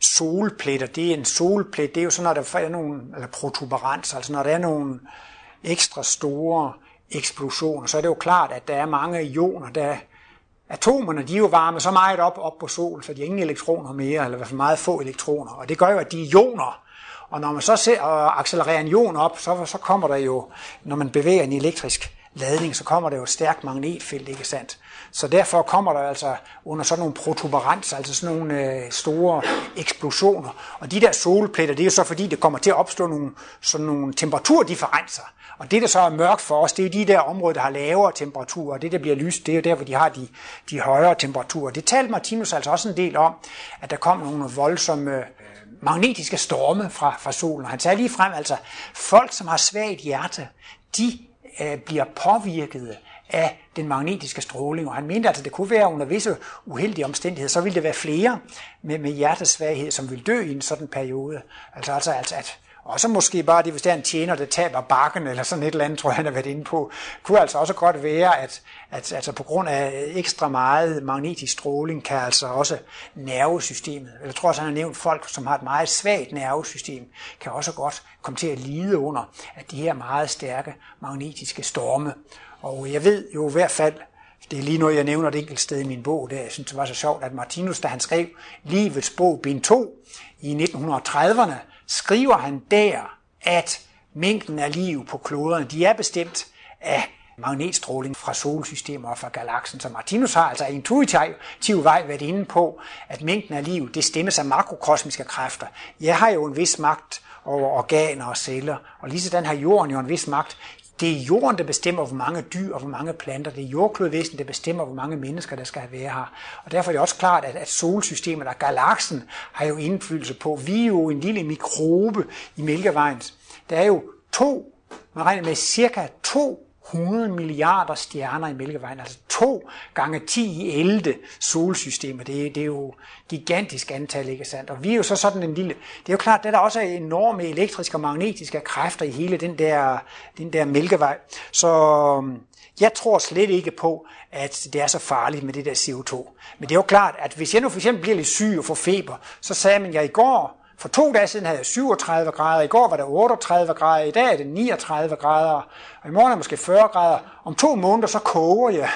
solpletter, det er en solplet, det er jo sådan, når der er nogle, eller protuberans, altså når der er nogle ekstra store eksplosioner, så er det jo klart, at der er mange ioner, der Atomerne de er jo varmet så meget op, op på solen, så de har ingen elektroner mere, eller i hvert fald meget få elektroner. Og det gør jo, at de ioner, og når man så ser og accelererer en ion op, så, så kommer der jo, når man bevæger en elektrisk ladning, så kommer der jo et stærkt magnetfelt, ikke sandt? Så derfor kommer der altså under sådan nogle protuberanser, altså sådan nogle øh, store eksplosioner. Og de der solpletter, det er jo så fordi, det kommer til at opstå nogle, sådan nogle temperaturdifferencer. Og det, der så er mørkt for os, det er de der områder, der har lavere temperaturer, og det, der bliver lyst, det er jo der, hvor de har de, de højere temperaturer. Det talte Martinus altså også en del om, at der kom nogle voldsomme magnetiske storme fra, fra solen. Han sagde lige frem, altså folk, som har svagt hjerte, de øh, bliver påvirket af den magnetiske stråling, og han mente altså, at det kunne være under visse uheldige omstændigheder, så ville det være flere med, med hjertesvaghed, som ville dø i en sådan periode. Altså, altså, altså at og så måske bare det, hvis der er en tjener, der taber bakken, eller sådan et eller andet, tror jeg, han har været inde på, kunne altså også godt være, at, at altså på grund af ekstra meget magnetisk stråling, kan altså også nervesystemet, jeg tror også, han har nævnt folk, som har et meget svagt nervesystem, kan også godt komme til at lide under, at de her meget stærke magnetiske storme. Og jeg ved jo i hvert fald, det er lige noget, jeg nævner et enkelt sted i min bog, der jeg synes, det var så sjovt, at Martinus, da han skrev Livets bog, bind 2, i 1930'erne, skriver han der, at mængden af liv på kloderne, de er bestemt af magnetstråling fra solsystemer og fra galaksen. Så Martinus har altså intuitiv vej været inde på, at mængden af liv, det stemmes af makrokosmiske kræfter. Jeg har jo en vis magt over organer og celler, og lige sådan har jorden jo en vis magt. Det er jorden, der bestemmer, hvor mange dyr og hvor mange planter. Det er jordklodvæsen, der bestemmer, hvor mange mennesker, der skal være her. Og derfor er det også klart, at, at solsystemet og galaksen har jo indflydelse på. Vi er jo en lille mikrobe i Mælkevejens. Der er jo to, man regner med cirka to 100 milliarder stjerner i Mælkevejen, altså to gange 10 i 11 solsystemer. Det, det er jo gigantisk antal, ikke sandt? Og vi er jo så sådan en lille... Det er jo klart, at der også er enorme elektriske og magnetiske kræfter i hele den der, den der Mælkevej. Så øhm, jeg tror slet ikke på, at det er så farligt med det der CO2. Men det er jo klart, at hvis jeg nu for eksempel bliver lidt syg og får feber, så sagde man, jeg i går, for to dage siden havde jeg 37 grader, i går var det 38 grader, i dag er det 39 grader, og i morgen er det måske 40 grader. Om to måneder, så koger jeg.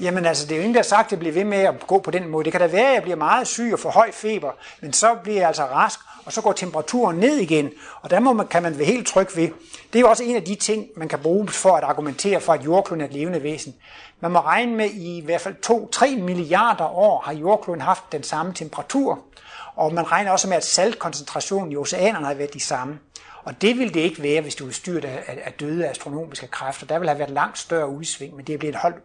Jamen altså, det er jo ingen, der har sagt, at jeg bliver ved med at gå på den måde. Det kan da være, at jeg bliver meget syg og får høj feber, men så bliver jeg altså rask, og så går temperaturen ned igen. Og der må man, kan man være helt tryg ved. Det er jo også en af de ting, man kan bruge for at argumentere for, at jordkloden er et levende væsen. Man må regne med, at i hvert fald 2-3 milliarder år har jordkloden haft den samme temperatur. Og man regner også med, at saltkoncentrationen i oceanerne har været de samme. Og det ville det ikke være, hvis du var styrt af, af døde astronomiske kræfter. Der ville have været langt større udsving, men det er blevet holdt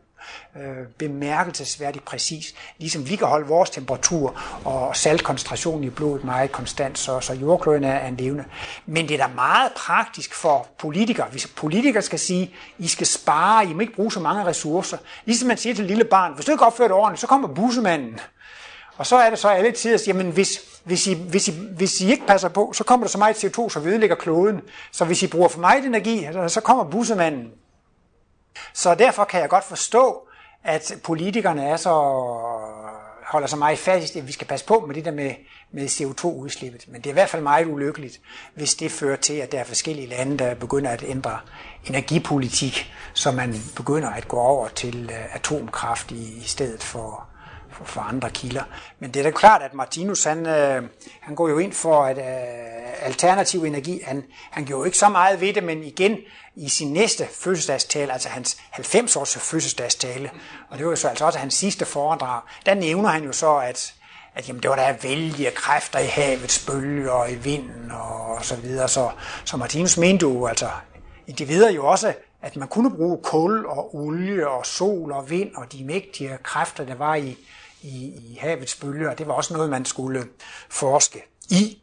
øh, bemærkelsesværdigt præcis. Ligesom vi kan holde vores temperatur og saltkoncentration i blodet meget konstant, så, så jordkloden er, er en levende. Men det er da meget praktisk for politikere. Hvis politikere skal sige, I skal spare, I må ikke bruge så mange ressourcer. Ligesom man siger til et lille barn, hvis du ikke opfører det ordentligt, så kommer bussemanden. Og så er det så alle tider, at jamen, hvis, hvis, I, hvis, I, hvis I ikke passer på, så kommer der så meget CO2, så vi ødelægger kloden. Så hvis I bruger for meget energi, så kommer bussemanden. Så derfor kan jeg godt forstå, at politikerne er så holder sig meget fast i, at vi skal passe på med det der med, med CO2-udslippet. Men det er i hvert fald meget ulykkeligt, hvis det fører til, at der er forskellige lande, der begynder at ændre energipolitik, så man begynder at gå over til øh, atomkraft i, i stedet for, for, andre kilder. Men det er da klart, at Martinus han, øh, han går jo ind for at øh, alternativ energi. Han, han gjorde jo ikke så meget ved det, men igen i sin næste fødselsdagstale, altså hans 90-års fødselsdagstale, og det var jo så altså også hans sidste foredrag, der nævner han jo så, at at jamen, det var der vældige kræfter i havets bølger og i vinden og, og så videre. Så, så Martinus mente jo, altså individer jo også, at man kunne bruge kul og olie og sol og vind og de mægtige kræfter, der var i, i, i havets bølger. Det var også noget, man skulle forske i.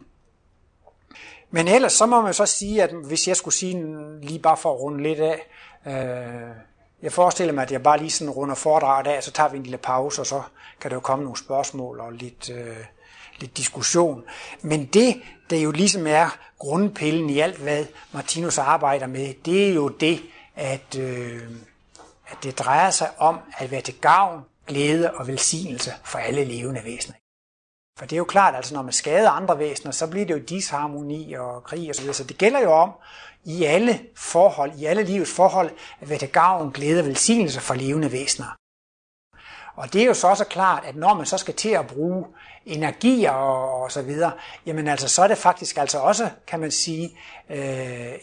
Men ellers så må man så sige, at hvis jeg skulle sige lige bare for at runde lidt af, øh, jeg forestiller mig, at jeg bare lige sådan runder foredraget af, så tager vi en lille pause, og så kan der jo komme nogle spørgsmål og lidt, øh, lidt diskussion. Men det, der jo ligesom er grundpillen i alt, hvad Martinus arbejder med, det er jo det, at, øh, at det drejer sig om at være til gavn, glæde og velsignelse for alle levende væsener. For det er jo klart, at altså, når man skader andre væsener, så bliver det jo disharmoni og krig osv. Så det gælder jo om i alle forhold, i alle livets forhold, at være til gavn, glæde og velsignelse for levende væsener. Og det er jo så også klart, at når man så skal til at bruge energier og, og så videre, jamen altså, så er det faktisk altså også, kan man sige, øh,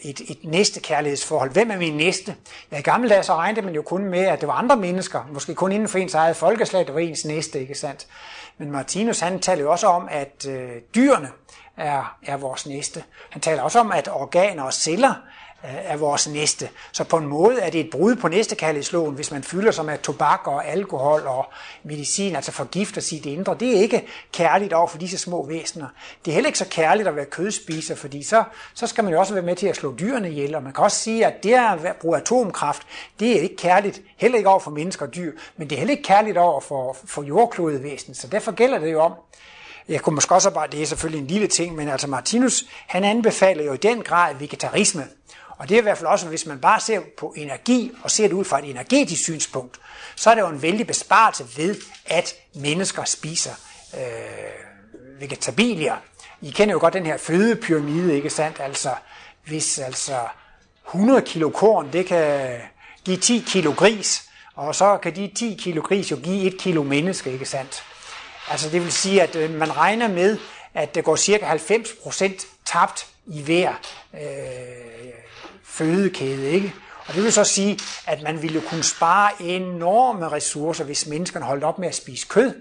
et, et næste kærlighedsforhold. Hvem er min næste? Ja, i gamle dage så regnede man jo kun med, at det var andre mennesker, måske kun inden for ens eget folkeslag, der var ens næste, ikke sandt? Men Martinus han taler jo også om, at øh, dyrene er, er vores næste. Han taler også om, at organer og celler er vores næste. Så på en måde er det et brud på næstekærlighedsloven, hvis man fylder sig med tobak og alkohol og medicin, altså forgifter sit indre. Det er ikke kærligt over for disse små væsener. Det er heller ikke så kærligt at være kødspiser, fordi så, så skal man jo også være med til at slå dyrene ihjel. Og man kan også sige, at det at bruge atomkraft, det er ikke kærligt, heller ikke over for mennesker og dyr, men det er heller ikke kærligt over for, for jordklodevæsen. Så derfor gælder det jo om, jeg kunne måske også bare, det er selvfølgelig en lille ting, men altså Martinus, han anbefaler jo i den grad vegetarisme. Og det er i hvert fald også, hvis man bare ser på energi og ser det ud fra et energetisk synspunkt, så er det jo en vældig besparelse ved, at mennesker spiser øh, vegetabilier. I kender jo godt den her fødepyramide, ikke sandt? Altså, hvis altså 100 kilo korn, det kan give 10 kilo gris, og så kan de 10 kilo gris jo give 1 kilo menneske, ikke sandt? Altså det vil sige, at øh, man regner med, at der går cirka 90% tabt i hver øh, fødekæde. Ikke? Og det vil så sige, at man ville kunne spare enorme ressourcer, hvis menneskerne holdt op med at spise kød.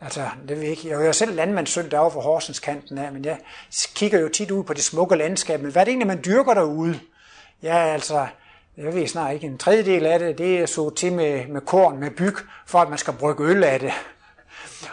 Altså, det vil ikke. Jeg er selv landmandssøn derovre for Horsens kanten af, men jeg kigger jo tit ud på det smukke landskab. Men hvad er det egentlig, man dyrker derude? Ja, altså, jeg ved snart ikke, en tredjedel af det, det er så til med, med korn, med byg, for at man skal brygge øl af det.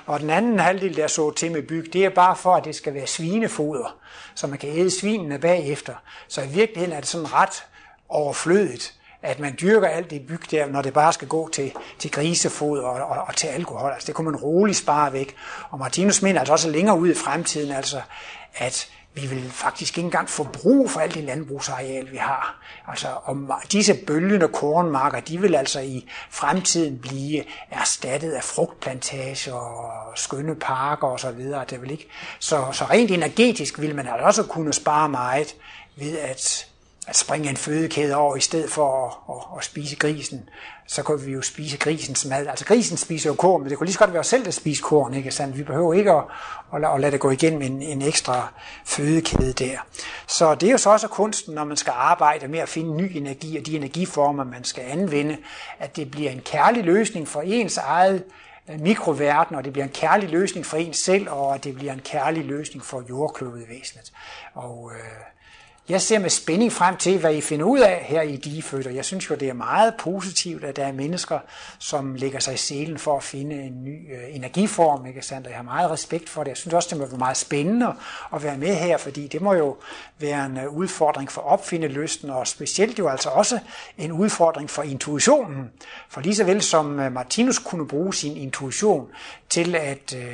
Og den anden halvdel, der så til med byg, det er bare for, at det skal være svinefoder, så man kan æde svinene bagefter. Så i virkeligheden er det sådan ret overflødigt, at man dyrker alt det byg der, når det bare skal gå til, til grisefoder og, og, og til alkohol. Altså det kunne man roligt spare væk. Og Martinus mener altså også længere ud i fremtiden, altså at vi vil faktisk ikke engang få brug for alt det landbrugsareal, vi har. Altså, om disse bølgende kornmarker, de vil altså i fremtiden blive erstattet af frugtplantager og skønne parker osv. Så, videre. det vil ikke. Så, så rent energetisk vil man altså også kunne spare meget ved at at springe en fødekæde over i stedet for at, at, at spise grisen, så kan vi jo spise grisens mad. Altså grisen spiser jo korn, men det kunne lige så godt være os selv, der spiser korn, ikke sandt? Vi behøver ikke at, at, at lade det gå igennem en, en ekstra fødekæde der. Så det er jo så også kunsten, når man skal arbejde med at finde ny energi og de energiformer, man skal anvende, at det bliver en kærlig løsning for ens eget øh, mikroverden, og det bliver en kærlig løsning for en selv, og det bliver en kærlig løsning for jordklodevæsenet. Og øh, jeg ser med spænding frem til, hvad I finder ud af her i Digefødt, og jeg synes jo, det er meget positivt, at der er mennesker, som lægger sig i selen for at finde en ny øh, energiform, ikke sandt? Og jeg har meget respekt for det. Jeg synes også, det må være meget spændende at være med her, fordi det må jo være en øh, udfordring for opfindelysten, og specielt jo altså også en udfordring for intuitionen. For lige så vel som øh, Martinus kunne bruge sin intuition til at øh,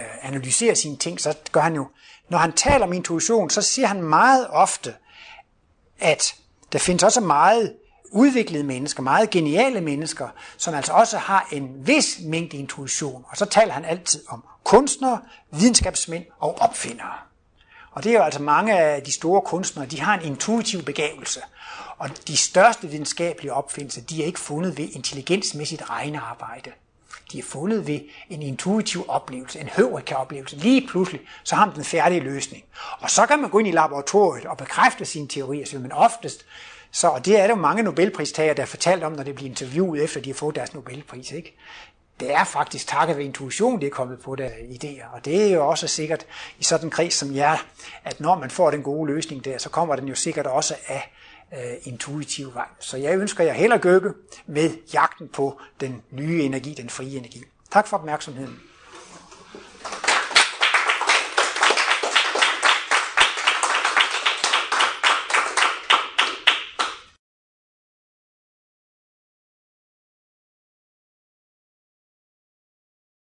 øh analysere sine ting, så gør han jo når han taler om intuition, så siger han meget ofte, at der findes også meget udviklede mennesker, meget geniale mennesker, som altså også har en vis mængde intuition. Og så taler han altid om kunstnere, videnskabsmænd og opfindere. Og det er jo altså mange af de store kunstnere, de har en intuitiv begavelse. Og de største videnskabelige opfindelser, de er ikke fundet ved intelligensmæssigt regnearbejde. De er fundet ved en intuitiv oplevelse, en høvrika-oplevelse. Lige pludselig, så har man den færdige løsning. Og så kan man gå ind i laboratoriet og bekræfte sine teorier, men oftest, så, og det er der jo mange Nobelpristager, der har fortalt om, når det bliver interviewet efter, de har fået deres Nobelpris. Ikke? Det er faktisk takket ved intuition, det er kommet på der idéer. Og det er jo også sikkert i sådan en kreds som jer, at når man får den gode løsning der, så kommer den jo sikkert også af øh, intuitiv vej. Så jeg ønsker jer held og med jagten på den nye energi, den frie energi. Tak for opmærksomheden.